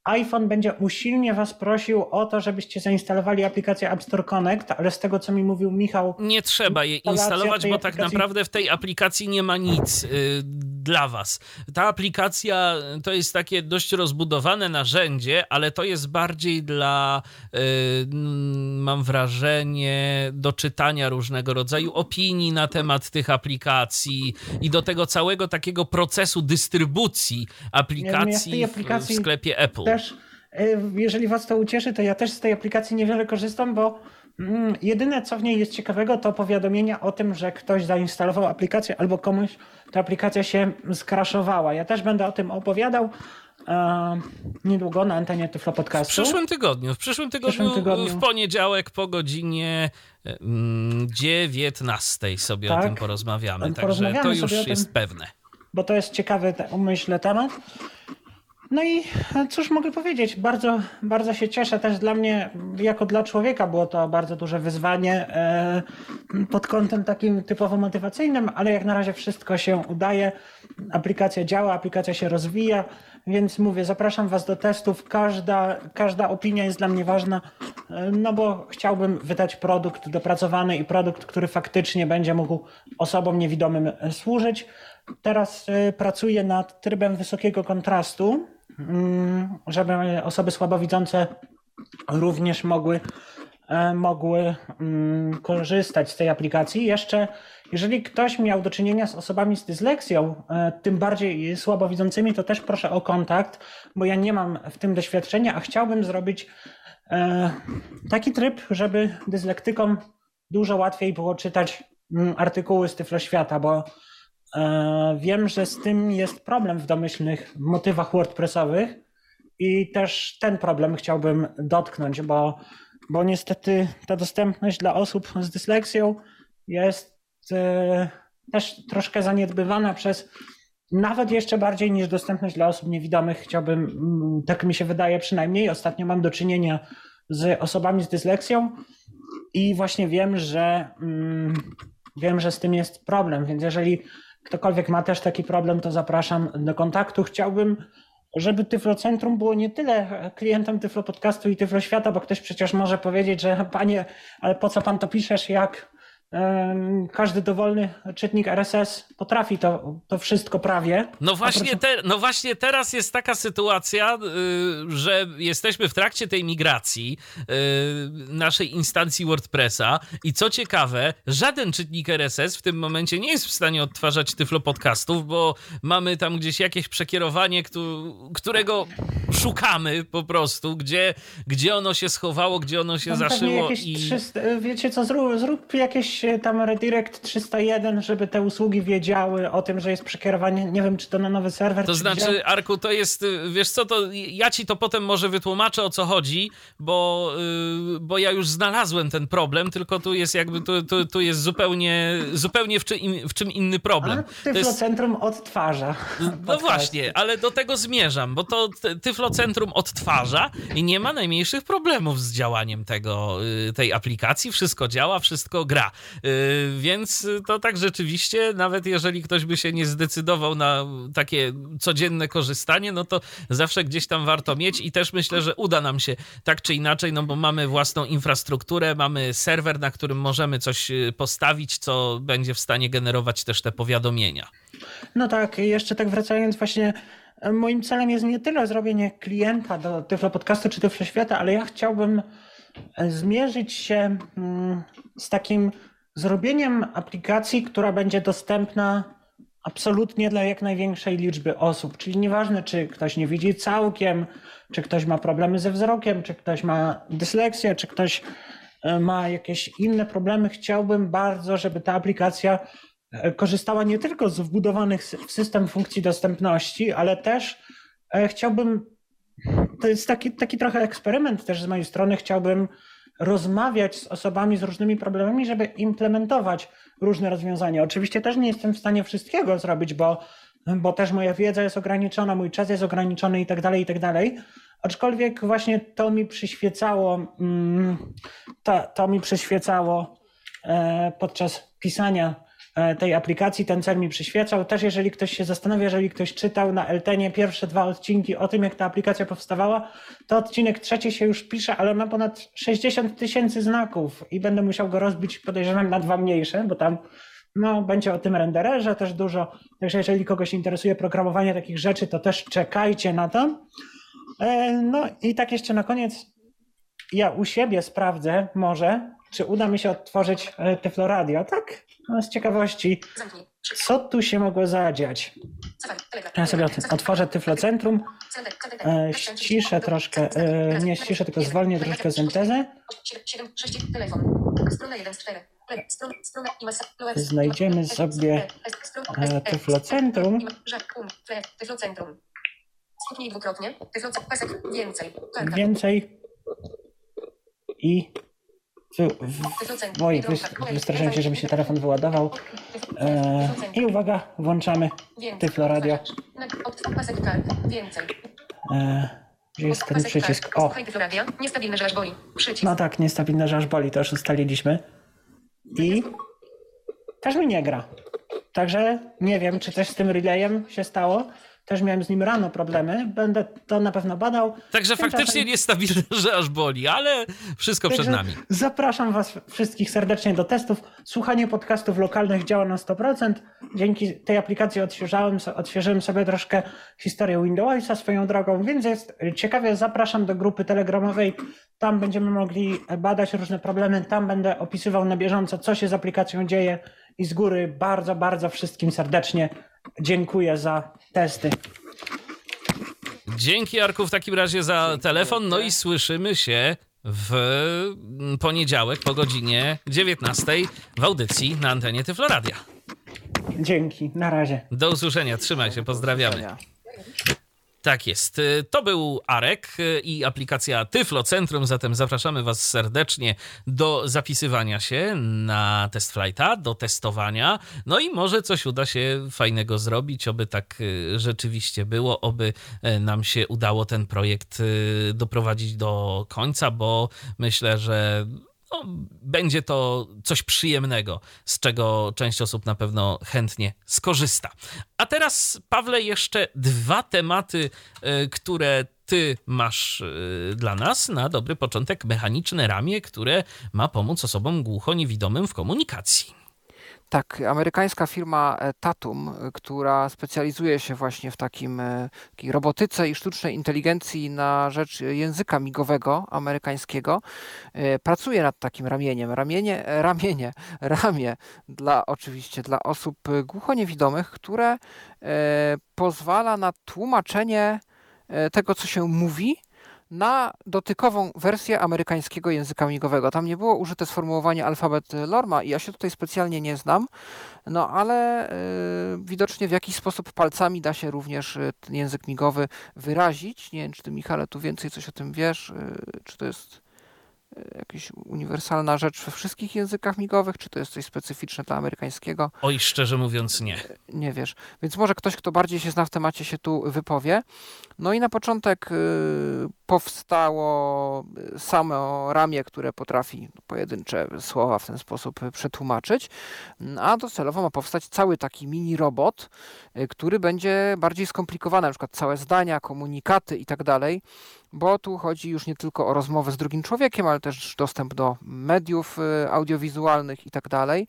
iPhone będzie usilnie Was prosił o to, żebyście zainstalowali aplikację App Store Connect, ale z tego, co mi mówił Michał. Nie trzeba jej instalować, bo tak naprawdę w tej aplikacji nie ma nic y, dla Was. Ta aplikacja to jest takie dość rozbudowane narzędzie, ale to jest bardziej dla, y, mam wrażenie, do czytania różnego rodzaju opinii na temat tych aplikacji i do tego całego takiego procesu dystrybucji aplikacji, ja w, w sklepie Apple też, e, jeżeli Was to ucieszy, to ja też z tej aplikacji niewiele korzystam, bo mm, jedyne co w niej jest ciekawego, to powiadomienia o tym, że ktoś zainstalował aplikację albo komuś ta aplikacja się skraszowała. Ja też będę o tym opowiadał. E, niedługo na antenie Tyflo Podcastu. W przyszłym tygodniu. W przyszłym tygodniu, w, przyszłym tygodniu. w poniedziałek po godzinie 19 mm, sobie tak, o tym porozmawiamy. Także to już jest pewne. Bo to jest ciekawy, myślę, temat. No i cóż mogę powiedzieć, bardzo, bardzo się cieszę. Też dla mnie, jako dla człowieka, było to bardzo duże wyzwanie e, pod kątem takim typowo motywacyjnym, ale jak na razie wszystko się udaje. Aplikacja działa, aplikacja się rozwija, więc mówię, zapraszam Was do testów. Każda, każda opinia jest dla mnie ważna, e, no bo chciałbym wydać produkt dopracowany i produkt, który faktycznie będzie mógł osobom niewidomym służyć. Teraz e, pracuję nad trybem wysokiego kontrastu żeby osoby słabowidzące również mogły, e, mogły mm, korzystać z tej aplikacji. Jeszcze, jeżeli ktoś miał do czynienia z osobami z dysleksją, e, tym bardziej słabowidzącymi, to też proszę o kontakt, bo ja nie mam w tym doświadczenia, a chciałbym zrobić e, taki tryb, żeby dyslektykom dużo łatwiej było czytać mm, artykuły z Tyfloświata, bo wiem, że z tym jest problem w domyślnych motywach WordPressowych i też ten problem chciałbym dotknąć, bo, bo niestety ta dostępność dla osób z dysleksją jest e, też troszkę zaniedbywana przez nawet jeszcze bardziej niż dostępność dla osób niewidomych. Chciałbym, mm, tak mi się wydaje przynajmniej, ostatnio mam do czynienia z osobami z dysleksją i właśnie wiem, że mm, wiem, że z tym jest problem, więc jeżeli ktokolwiek ma też taki problem, to zapraszam do kontaktu. Chciałbym, żeby Tyflocentrum było nie tyle klientem Tyflo Podcastu i Tyflo Świata, bo ktoś przecież może powiedzieć, że panie, ale po co pan to piszesz, jak każdy dowolny czytnik RSS potrafi to, to wszystko prawie. No właśnie, te, no właśnie teraz jest taka sytuacja, y, że jesteśmy w trakcie tej migracji y, naszej instancji WordPressa i co ciekawe, żaden czytnik RSS w tym momencie nie jest w stanie odtwarzać tyflo podcastów, bo mamy tam gdzieś jakieś przekierowanie, którego szukamy po prostu, gdzie, gdzie ono się schowało, gdzie ono się tam zaszyło. I... 300, wiecie co, zrób, zrób jakieś tam redirect 301, żeby te usługi wiedziały o tym, że jest przekierowanie, nie wiem, czy to na nowy serwer. To znaczy, Arku, to jest, wiesz co, to ja ci to potem może wytłumaczę, o co chodzi, bo, yy, bo ja już znalazłem ten problem, tylko tu jest jakby, tu, tu, tu jest zupełnie, zupełnie w, czym, w czym inny problem. A Tyflocentrum jest... odtwarza. No właśnie, ale do tego zmierzam, bo to Tyflocentrum odtwarza i nie ma najmniejszych problemów z działaniem tego, y, tej aplikacji. Wszystko działa, wszystko gra. Y, więc to tak rzeczywiście, nawet jeżeli ktoś by się nie zdecydował na takie codzienne korzystanie, no to zawsze gdzieś tam warto mieć i też myślę, że uda nam się tak czy inaczej, no bo mamy własną infrastrukturę, mamy serwer, na którym możemy coś y, postawić, co będzie w stanie generować też te powiadomienia. No tak, jeszcze tak wracając właśnie, e, moim celem jest nie tyle zrobienie klienta do Tyflo Podcastu czy Tyflo Świata, ale ja chciałbym e, zmierzyć się mm, z takim zrobieniem aplikacji, która będzie dostępna absolutnie dla jak największej liczby osób. Czyli nieważne, czy ktoś nie widzi całkiem, czy ktoś ma problemy ze wzrokiem, czy ktoś ma dysleksję, czy ktoś e, ma jakieś inne problemy. Chciałbym bardzo, żeby ta aplikacja E, korzystała nie tylko z wbudowanych w system funkcji dostępności, ale też e, chciałbym, to jest taki, taki trochę eksperyment też z mojej strony, chciałbym rozmawiać z osobami z różnymi problemami, żeby implementować różne rozwiązania. Oczywiście też nie jestem w stanie wszystkiego zrobić, bo, bo też moja wiedza jest ograniczona, mój czas jest ograniczony i tak dalej, i tak dalej. Aczkolwiek właśnie to mi przyświecało, mm, to, to mi przyświecało e, podczas pisania tej aplikacji ten cel mi przyświecał. Też jeżeli ktoś się zastanawia, jeżeli ktoś czytał na Eltenie pierwsze dwa odcinki o tym, jak ta aplikacja powstawała, to odcinek trzeci się już pisze, ale ma ponad 60 tysięcy znaków i będę musiał go rozbić, podejrzewam, na dwa mniejsze, bo tam no, będzie o tym rendererze też dużo. Także jeżeli kogoś interesuje programowanie takich rzeczy, to też czekajcie na to. E, no i tak jeszcze na koniec, ja u siebie sprawdzę może, czy uda mi się odtworzyć e, Tyflo Radio, tak? No, z ciekawości, co tu się mogło zadziać? Ja sobie otworzę Tyflocentrum, e, ściszę troszkę, e, nie ściszę, tylko zwolnię troszkę syntezę. Znajdziemy sobie e, Tyflocentrum. Więcej. I Oj, wystraszyłem się, żeby się telefon wyładował. E, I uwaga, włączamy Tyflo Radio. E, gdzie jest ten przycisk? O! No tak, niestabilne, że aż boli, to już ustaliliśmy. I też mi nie gra. Także nie wiem, czy coś z tym relayem się stało. Też miałem z nim rano problemy. Będę to na pewno badał. Także Tymczasem... faktycznie niestabilne, że aż boli, ale wszystko Także przed nami. Zapraszam Was wszystkich serdecznie do testów. Słuchanie podcastów lokalnych działa na 100%. Dzięki tej aplikacji odświeżałem, odświeżyłem sobie troszkę historię Windowsa swoją drogą, więc jest ciekawie. Zapraszam do grupy telegramowej. Tam będziemy mogli badać różne problemy. Tam będę opisywał na bieżąco, co się z aplikacją dzieje. I z góry bardzo, bardzo wszystkim serdecznie dziękuję za testy. Dzięki Arku w takim razie za telefon. No i słyszymy się w poniedziałek po godzinie 19 w audycji na antenie Tyfloradia. Dzięki, na razie. Do usłyszenia, trzymaj się, pozdrawiamy. Tak jest. Y, to był Arek y, i aplikacja Tyflo Centrum, zatem zapraszamy Was serdecznie do zapisywania się na test flighta, do testowania. No i może coś uda się fajnego zrobić, oby tak y, rzeczywiście było, oby nam się udało ten projekt doprowadzić do końca, bo myślę, że no, będzie to coś przyjemnego, z czego część osób na pewno chętnie skorzysta. A teraz, Pawle, jeszcze dwa tematy, e, które ty masz e, dla nas na dobry początek mechaniczne ramię, które ma pomóc osobom głucho-niewidomym w komunikacji. Tak, amerykańska firma e, Tatum, e, która specjalizuje się właśnie w takim e, takiej robotyce i sztucznej inteligencji na rzecz języka migowego amerykańskiego, pracuje nad takim ramieniem. Ramienie, ramienie, ramię dla oczywiście dla osób głuchoniewidomych, które pozwala na tłumaczenie tego, co się mówi, na dotykową wersję amerykańskiego języka migowego. Tam nie było użyte sformułowanie alfabet Lorma i ja się tutaj specjalnie nie znam, no ale y, widocznie w jakiś sposób palcami da się również y, ten język migowy wyrazić. Nie wiem, czy ty Michale tu więcej coś o tym wiesz, y, czy to jest jakaś uniwersalna rzecz we wszystkich językach migowych, czy to jest coś specyficzne dla amerykańskiego? Oj, szczerze mówiąc, nie. Nie wiesz. Więc może ktoś, kto bardziej się zna w temacie, się tu wypowie. No i na początek y, powstało samo ramię, które potrafi pojedyncze słowa w ten sposób przetłumaczyć, a docelowo ma powstać cały taki mini robot, y, który będzie bardziej skomplikowany, na przykład całe zdania, komunikaty i tak dalej, bo tu chodzi już nie tylko o rozmowę z drugim człowiekiem, ale też dostęp do mediów y, audiowizualnych i tak dalej.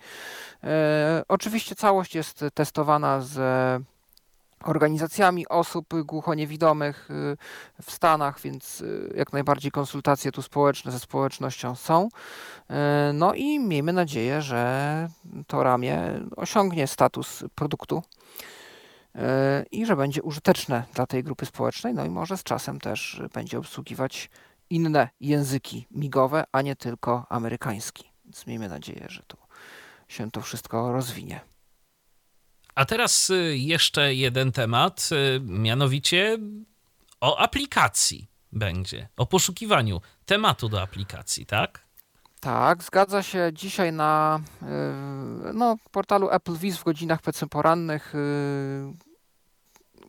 Oczywiście całość jest testowana z organizacjami osób głuchoniewidomych y, w Stanach, więc y, jak najbardziej konsultacje tu społeczne ze społecznością są. E, no i miejmy nadzieję, że to ramię osiągnie status produktu i że będzie użyteczne dla tej grupy społecznej, no i może z czasem też będzie obsługiwać inne języki migowe, a nie tylko amerykański. Więc miejmy nadzieję, że tu się to wszystko rozwinie. A teraz y, jeszcze jeden temat, y, mianowicie o aplikacji będzie, o poszukiwaniu tematu do aplikacji, tak? Tak, zgadza się. Dzisiaj na y, no, portalu Apple Viz w godzinach PC porannych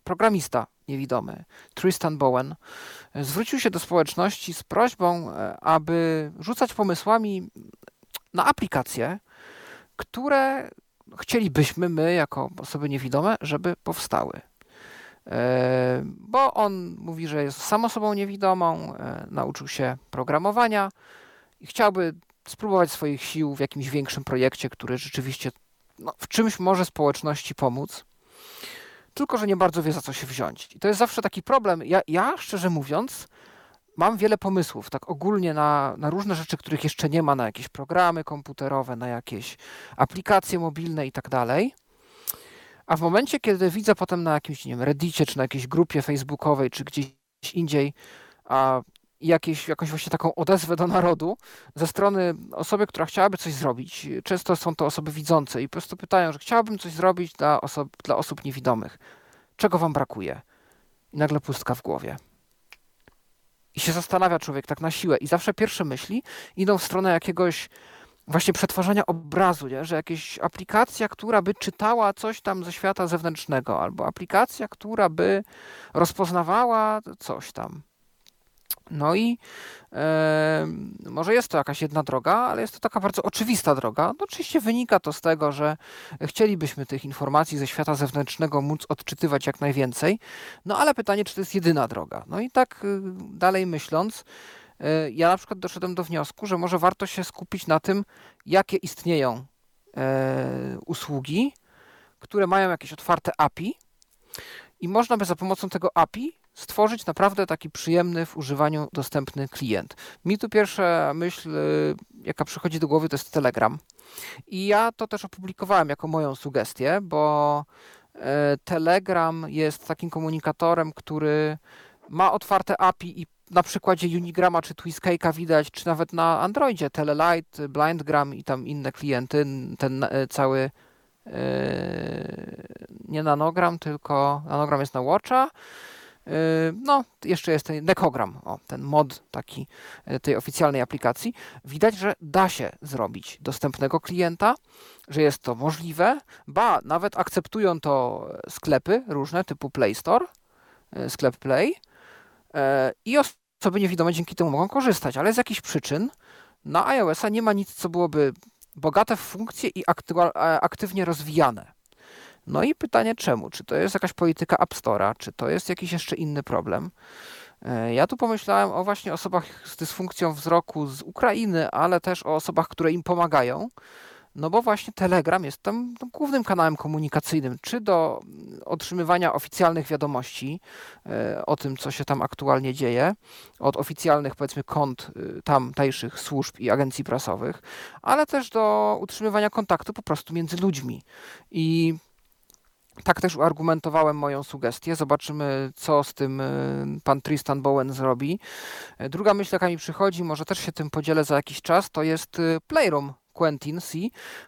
programista niewidomy Tristan Bowen zwrócił się do społeczności z prośbą, aby rzucać pomysłami na aplikacje, które chcielibyśmy my, jako osoby niewidome, żeby powstały. E, bo on mówi, że jest sam osobą niewidomą, e, nauczył się programowania i chciałby spróbować swoich sił w jakimś większym projekcie, który rzeczywiście no, w czymś może społeczności pomóc. Tylko, że nie bardzo wie za co się wziąć. I to jest zawsze taki problem. Ja, ja szczerze mówiąc, mam wiele pomysłów, tak ogólnie na, na różne rzeczy, których jeszcze nie ma, na jakieś programy komputerowe, na jakieś aplikacje mobilne i tak dalej. A w momencie, kiedy widzę potem na jakimś, nie wiem, Reddicie, czy na jakiejś grupie facebookowej, czy gdzieś indziej, a jakieś, jakąś właśnie taką odezwę do narodu ze strony osoby, która chciałaby coś zrobić. Często są to osoby widzące i po prostu pytają, że chciałabym coś zrobić dla, osob, dla osób niewidomych. Czego wam brakuje? I nagle pustka w głowie. I się zastanawia człowiek tak na siłę. I zawsze pierwsze myśli idą w stronę jakiegoś właśnie przetwarzania obrazu, nie? że jakaś aplikacja, która by czytała coś tam ze świata zewnętrznego, albo aplikacja, która by rozpoznawała coś tam. No i e, może jest to jakaś jedna droga, ale jest to taka bardzo oczywista droga. No, oczywiście wynika to z tego, że chcielibyśmy tych informacji ze świata zewnętrznego móc odczytywać jak najwięcej. No ale pytanie, czy to jest jedyna droga? No i tak y, dalej myśląc, y, ja na przykład doszedłem do wniosku, że może warto się skupić na tym, jakie istnieją e, usługi, które mają jakieś otwarte API i można by za pomocą tego API stworzyć naprawdę taki przyjemny w używaniu dostępny klient. Mi tu pierwsza myśl, y, jaka przychodzi do głowy, to jest Telegram. I ja to też opublikowałem jako moją sugestię, bo e, Telegram jest takim komunikatorem, który ma otwarte API i na przykładzie Unigrama czy Twiskake'a widać, czy nawet na Androidzie, Telelight, Blindgram i tam inne klienty, ten e, cały nie nanogram, tylko nanogram jest na Watcha, no, jeszcze jest ten Nekogram, o, ten mod taki yy, tej oficjalnej aplikacji. Widać, że da się zrobić dostępnego klienta, że jest to możliwe, ba, nawet akceptują to sklepy różne typu Play Store, yy, sklep Play i osoby niewidome dzięki temu mogą korzystać, ale z jakichś przyczyn na iOS-a nie ma nic, co byłoby bogate w funkcje i aktywnie rozwijane. No i pytanie czemu? Czy to jest jakaś polityka App Store'a, czy to jest jakiś jeszcze inny problem? E, ja tu pomyślałem o właśnie osobach z dysfunkcją wzroku z Ukrainy, ale też o osobach, które im pomagają. No bo właśnie Telegram jest tam głównym kanałem komunikacyjnym, czy do otrzymywania oficjalnych wiadomości e, o tym, co się tam aktualnie dzieje, od oficjalnych, powiedzmy, kont e, tamtejszych służb i agencji prasowych, ale też do utrzymywania kontaktu po prostu między ludźmi. I tak też uargumentowałem moją sugestię. Zobaczymy, co z tym y, pan Tristan Bowen zrobi. E, druga myśl, jaka mi przychodzi, może też się tym podzielę za jakiś czas, to jest y, Playroom Quentin C,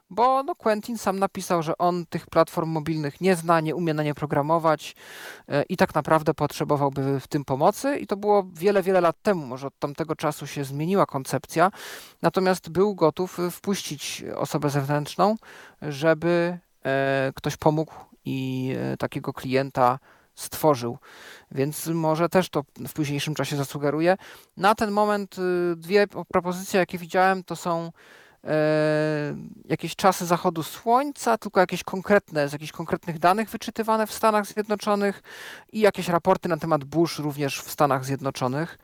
bo no Quentin sam napisał, że on tych platform mobilnych nie zna, nie umie na nie programować e, i tak naprawdę potrzebowałby w tym pomocy i to było wiele, wiele lat temu, może od tamtego czasu się zmieniła koncepcja, natomiast był gotów wpuścić osobę zewnętrzną, żeby e, ktoś pomógł i e, takiego klienta stworzył. Więc może też to w późniejszym czasie zasugeruję. Na ten moment y, dwie propozycje, jakie widziałem, to są e, jakieś czasy zachodu słońca, tylko jakieś konkretne, z jakichś konkretnych danych wyczytywane w Stanach Zjednoczonych i jakieś raporty na temat burz również w Stanach Zjednoczonych.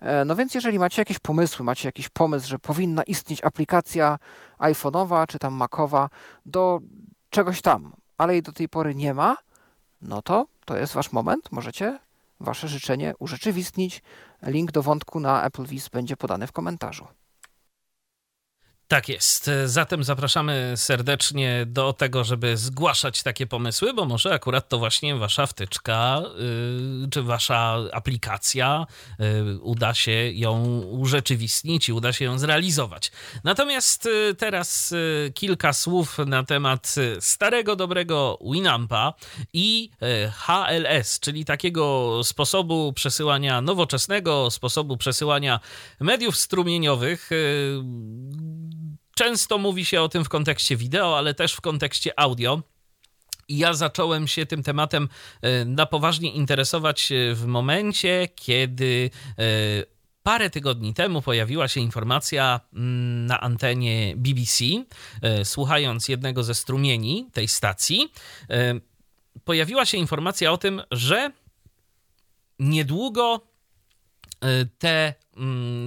E, no więc jeżeli macie jakieś pomysły, macie jakiś pomysł, że powinna istnieć aplikacja iPhone'owa czy tam Macowa do czegoś tam, ale jej do tej pory nie ma, no to to jest wasz moment, możecie wasze życzenie urzeczywistnić. Link do wątku na Apple Viz będzie podany w komentarzu. Tak jest. Zatem zapraszamy serdecznie do tego, żeby zgłaszać takie pomysły, bo może akurat to właśnie wasza wtyczka yy, czy wasza aplikacja yy, uda się ją urzeczywistnić i uda się ją zrealizować. Natomiast yy, teraz y, kilka słów na temat starego, dobrego Winampa i y, HLS, czyli takiego sposobu przesyłania nowoczesnego, sposobu przesyłania mediów strumieniowych y, Często mówi się o tym w kontekście wideo, ale też w kontekście audio. I ja zacząłem się tym tematem e, na poważnie interesować e, w momencie, kiedy e, parę tygodni temu pojawiła się informacja mm, na antenie BBC, słuchając jednego ze strumieni tej stacji, pojawiła się informacja o tym, że niedługo te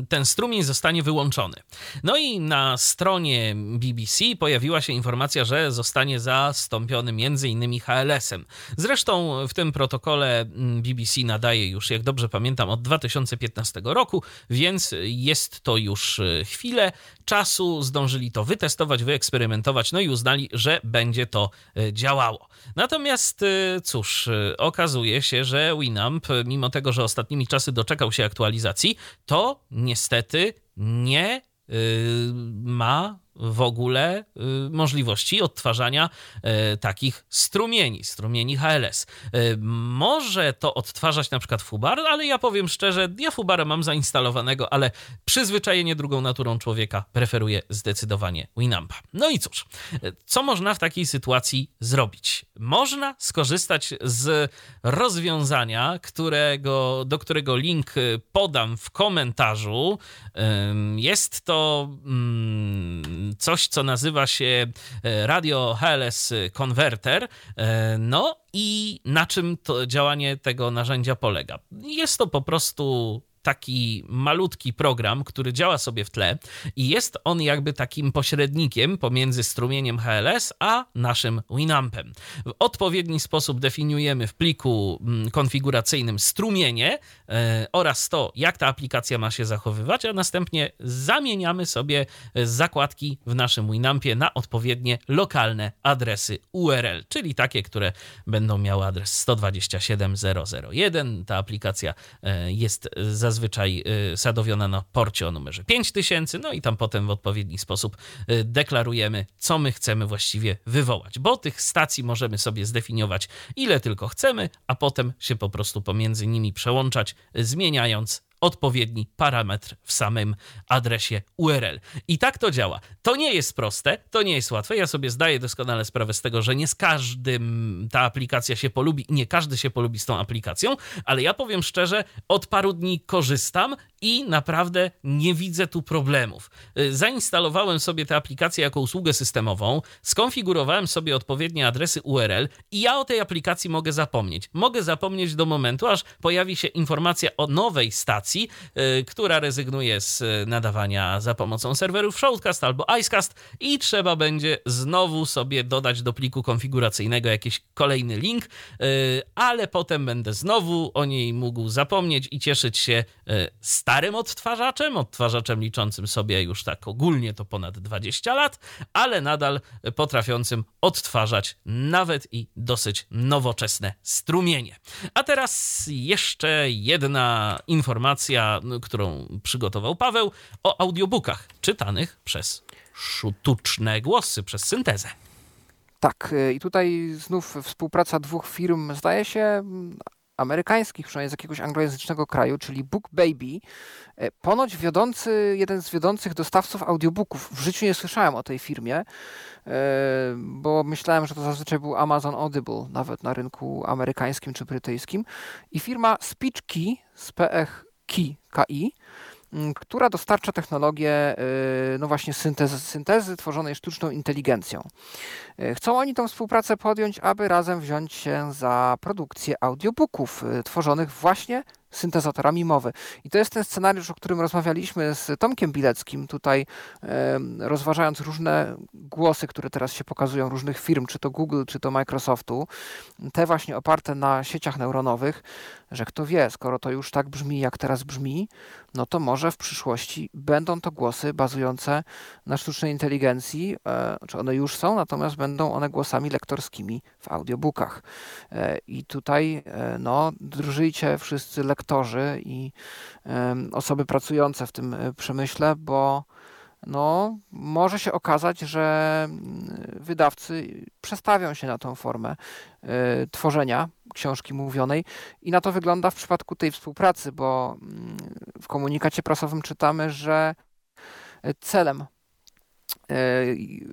ten strumień zostanie wyłączony. No i na stronie BBC pojawiła się informacja, że zostanie zastąpiony m.in. HLS-em. Zresztą w tym protokole mm, BBC nadaje już, jak dobrze pamiętam, od 2015 roku, więc jest to już e, chwilę czasu. Zdążyli to wytestować, wyeksperymentować, no i uznali, że będzie to e, działało. Natomiast e, cóż, okazuje się, że Winamp, mimo tego, że ostatnimi czasy doczekał się aktualizacji, to niestety nie y, ma w ogóle y, możliwości odtwarzania y, takich strumieni, strumieni HLS. Y, może to odtwarzać na przykład Fubar, ale ja powiem szczerze, ja Fubara mam zainstalowanego, ale przyzwyczajenie drugą naturą człowieka preferuje zdecydowanie Winampa. No i cóż, co można w takiej sytuacji zrobić? Można skorzystać z rozwiązania, którego, do którego link podam w komentarzu. Jest to mm, coś, co nazywa się e, Radio HLS Converter. E, no i na czym to działanie tego narzędzia polega? Jest to po prostu taki malutki program, który działa sobie w tle i jest on jakby takim pośrednikiem pomiędzy strumieniem HLS a naszym Winampem. W odpowiedni sposób definiujemy w pliku mm, konfiguracyjnym strumienie e, oraz to, jak ta aplikacja ma się zachowywać, a następnie zamieniamy sobie zakładki w naszym Winampie na odpowiednie lokalne adresy URL, czyli takie, które będą miały adres 127.001. Ta aplikacja e, jest zazwyczaj y, sadowiona na porcie o numerze 5000, no i tam potem w odpowiedni sposób y, deklarujemy, co my chcemy właściwie wywołać, bo tych stacji możemy sobie zdefiniować ile tylko chcemy, a potem się po prostu pomiędzy nimi przełączać, zmieniając odpowiedni parametr w samym adresie URL. I tak to działa. To nie jest proste, to nie jest łatwe. Ja sobie zdaję doskonale sprawę z tego, że nie z każdym ta aplikacja się polubi i nie każdy się polubi z tą aplikacją, ale ja powiem szczerze, od paru dni korzystam i naprawdę nie widzę tu problemów. Y, zainstalowałem sobie tę aplikację jako usługę systemową, skonfigurowałem sobie odpowiednie adresy URL i ja o tej aplikacji mogę zapomnieć. Mogę zapomnieć do momentu, aż pojawi się informacja o nowej stacji, yy, która rezygnuje z nadawania za pomocą serwerów Shoutcast albo Icecast i trzeba będzie znowu sobie dodać do pliku konfiguracyjnego jakiś kolejny link, ale potem będę znowu o niej mógł zapomnieć i cieszyć się yy, starym odtwarzaczem, odtwarzaczem liczącym sobie już tak ogólnie to ponad 20 lat, ale nadal potrafiącym odtwarzać nawet i dosyć nowoczesne strumienie. A teraz jeszcze jedna informacja, którą przygotował Paweł o audiobookach czytanych przez sztuczne głosy, przez syntezę. Tak, y, i tutaj znów współpraca dwóch firm, zdaje się, amerykańskich, przynajmniej z jakiegoś anglojęzycznego kraju, czyli Book Baby. E, ponoć wiodący, jeden z wiodących dostawców audiobooków. W życiu nie słyszałem o tej firmie, e, bo myślałem, że to zazwyczaj był Amazon Audible, nawet na rynku amerykańskim czy brytyjskim. I firma SpeechKey, z PH KI, która dostarcza technologię y, no właśnie syntezy, syntezy tworzonej sztuczną inteligencją. Y, chcą oni tą współpracę podjąć, aby razem wziąć się za produkcję audiobooków y, tworzonych właśnie syntezatorami mowy. I to jest ten scenariusz, o którym rozmawialiśmy z Tomkiem Bileckim, tutaj rozważając różne głosy, które teraz się pokazują, różnych firm, czy to Google, czy to Microsoftu, te właśnie oparte na sieciach neuronowych, że kto wie, skoro to już tak brzmi, jak teraz brzmi, no to może w przyszłości będą to głosy bazujące na sztucznej inteligencji, e, czy one już są, natomiast będą one głosami lektorskimi w audiobookach. E, I tutaj e, no, drżyjcie wszyscy lektorzy i osoby pracujące w tym przemyśle, bo no, może się okazać, że mm, wydawcy przestawią się na tą formę y, tworzenia książki mówionej i na to wygląda w przypadku tej współpracy, bo y, w komunikacie prasowym czytamy, że celem y,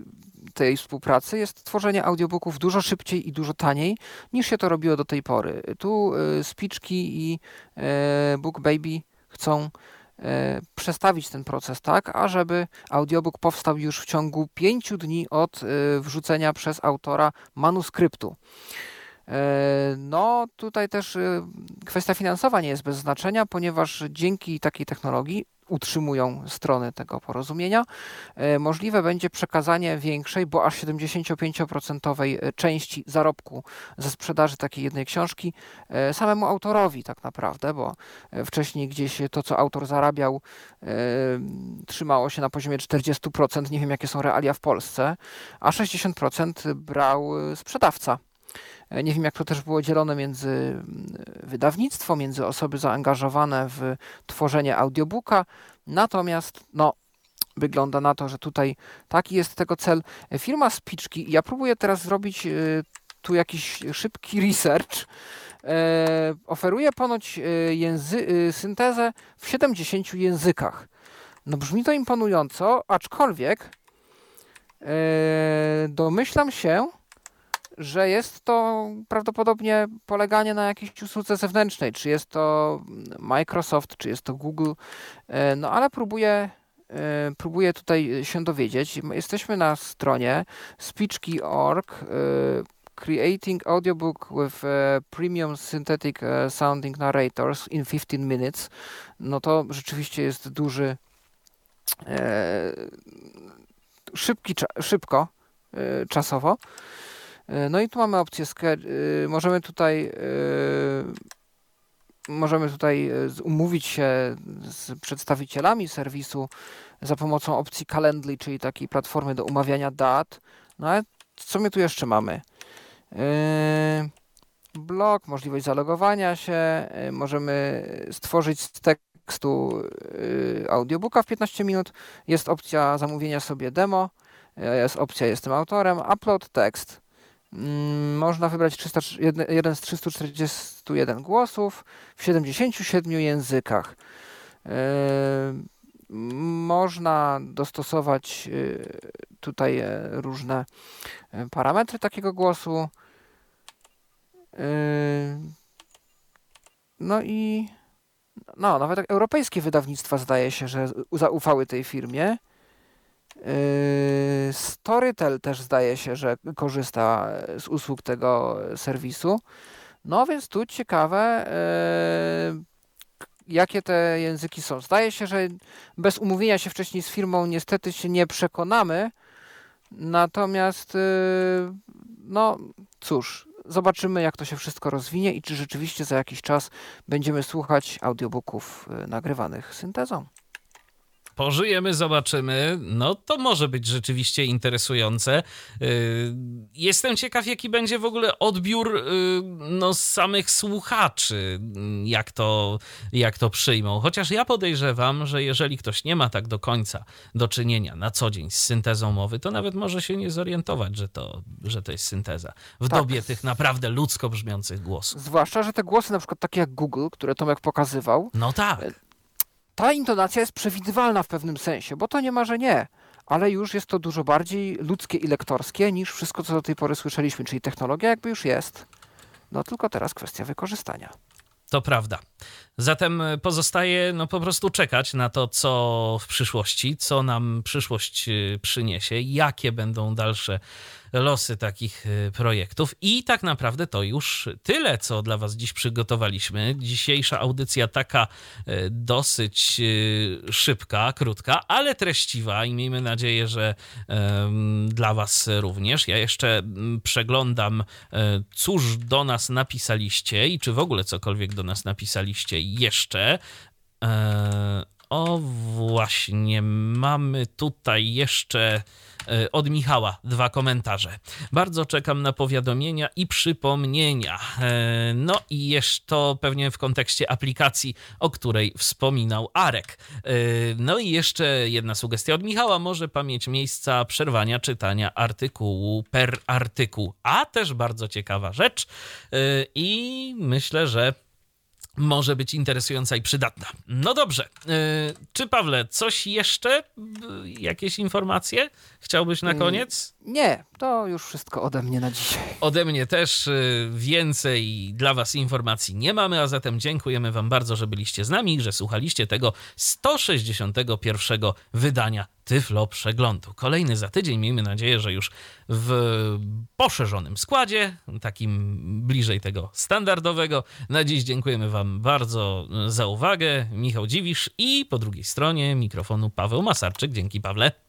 tej współpracy jest tworzenie audiobooków dużo szybciej i dużo taniej niż się to robiło do tej pory. Tu Spiczki i Book Baby chcą przestawić ten proces tak, ażeby audiobook powstał już w ciągu pięciu dni od e, wrzucenia przez autora manuskryptu. E, no, tutaj też kwestia finansowa nie jest bez znaczenia, ponieważ dzięki takiej technologii utrzymują strony tego porozumienia, e, możliwe będzie przekazanie większej, bo aż 75% e, części zarobku ze sprzedaży takiej jednej książki e, samemu autorowi tak naprawdę, bo wcześniej gdzieś to, co autor zarabiał, trzymało się na poziomie 40%, nie wiem jakie są realia w Polsce, a 60% brał sprzedawca. E, nie wiem, jak to też było dzielone między mm, wydawnictwo, między osoby zaangażowane w tworzenie audiobooka. Natomiast, no, wygląda na to, że tutaj taki jest tego cel. E, firma Spiczki, ja próbuję teraz zrobić e, tu jakiś szybki research. oferuje ponoć języ- syntezę w 70 językach. No brzmi to imponująco, aczkolwiek domyślam się, że jest to prawdopodobnie poleganie na jakiejś usłudze zewnętrznej, czy jest to Microsoft, czy jest to Google, e, no ale próbuję, e, próbuję tutaj się dowiedzieć. Jesteśmy na stronie speechkey.org e, Creating audiobook with premium synthetic sounding narrators in 15 minutes. No to rzeczywiście jest duży szybki, szybko czasowo. E, no i tu mamy opcję, e, możemy tutaj e, możemy tutaj umówić się z przedstawicielami serwisu za pomocą opcji Calendly, czyli takiej platformy do umawiania dat. No ale co my tu jeszcze mamy? Blog, możliwość zalogowania się, możemy stworzyć z tekstu audiobooka w 15 minut, jest opcja zamówienia sobie demo, jest opcja jestem autorem, upload tekst. Mm, można wybrać 300, jeden z 341 głosów w 77 językach. E, można dostosować e, tutaj e, różne parametry takiego głosu. No i no, nawet europejskie wydawnictwa zdaje się, że zaufały tej firmie. Yy, Storytel też zdaje się, że korzysta z usług tego serwisu. No więc tu ciekawe, yy, jakie te języki są. Zdaje się, że bez umówienia się wcześniej z firmą niestety się nie przekonamy. Natomiast, yy, no cóż, zobaczymy, jak to się wszystko rozwinie i czy rzeczywiście za jakiś czas będziemy słuchać audiobooków nagrywanych syntezą. Pożyjemy, zobaczymy. No to może być rzeczywiście interesujące. Yy, Jestem ciekaw, jaki będzie w ogóle odbiór yy, no, samych słuchaczy, jak to, jak to przyjmą. Chociaż ja podejrzewam, że jeżeli ktoś nie ma tak do końca do czynienia na co dzień z syntezą mowy, to nawet może się nie zorientować, że to, że to jest synteza. W Tak. dobie tych naprawdę ludzko brzmiących głosów. Zwłaszcza, że te głosy, na przykład takie jak Google, które Tomek pokazywał, No tak. Ta intonacja jest przewidywalna w pewnym sensie, bo to nie ma, że nie. Ale już jest to dużo bardziej ludzkie i lektorskie niż wszystko, co do tej pory słyszeliśmy, czyli technologia jakby już jest. No tylko teraz kwestia wykorzystania. To prawda. Zatem pozostaje no, po prostu czekać na to, co w przyszłości, co nam przyszłość y, przyniesie, jakie będą dalsze losy takich y, projektów. I tak naprawdę to już tyle, co dla Was dziś przygotowaliśmy. Dzisiejsza audycja taka y, dosyć y, szybka, krótka, ale treściwa i miejmy nadzieję, że dla Was również. Ja jeszcze mm, przeglądam, cóż do nas napisaliście i czy w ogóle cokolwiek do nas napisaliście jeszcze. E, o, właśnie, mamy tutaj jeszcze e, od Michała dwa komentarze. Bardzo czekam na powiadomienia i przypomnienia. E, No i jeszcze to pewnie w kontekście aplikacji, o której wspominał Arek. E, No i jeszcze jedna sugestia od Michała. Może pamięć miejsca przerwania czytania artykułu per artykuł. A też bardzo ciekawa rzecz. I myślę, że może być interesująca i przydatna. No dobrze. Yy, czy Pawle, coś jeszcze? B- Jakieś informacje chciałbyś na Mm. koniec? Nie, to już wszystko ode mnie na dzisiaj. Ode mnie też yy, więcej dla Was informacji nie mamy, a zatem dziękujemy Wam bardzo, że byliście z nami i że słuchaliście tego 161 wydania Tyflo Przeglądu. Kolejny za tydzień, miejmy nadzieję, że już w poszerzonym składzie, takim bliżej tego standardowego. Na dziś dziękujemy Wam bardzo za uwagę. Michał Dziwisz i po drugiej stronie mikrofonu Paweł Masarczyk. Dzięki Pawle.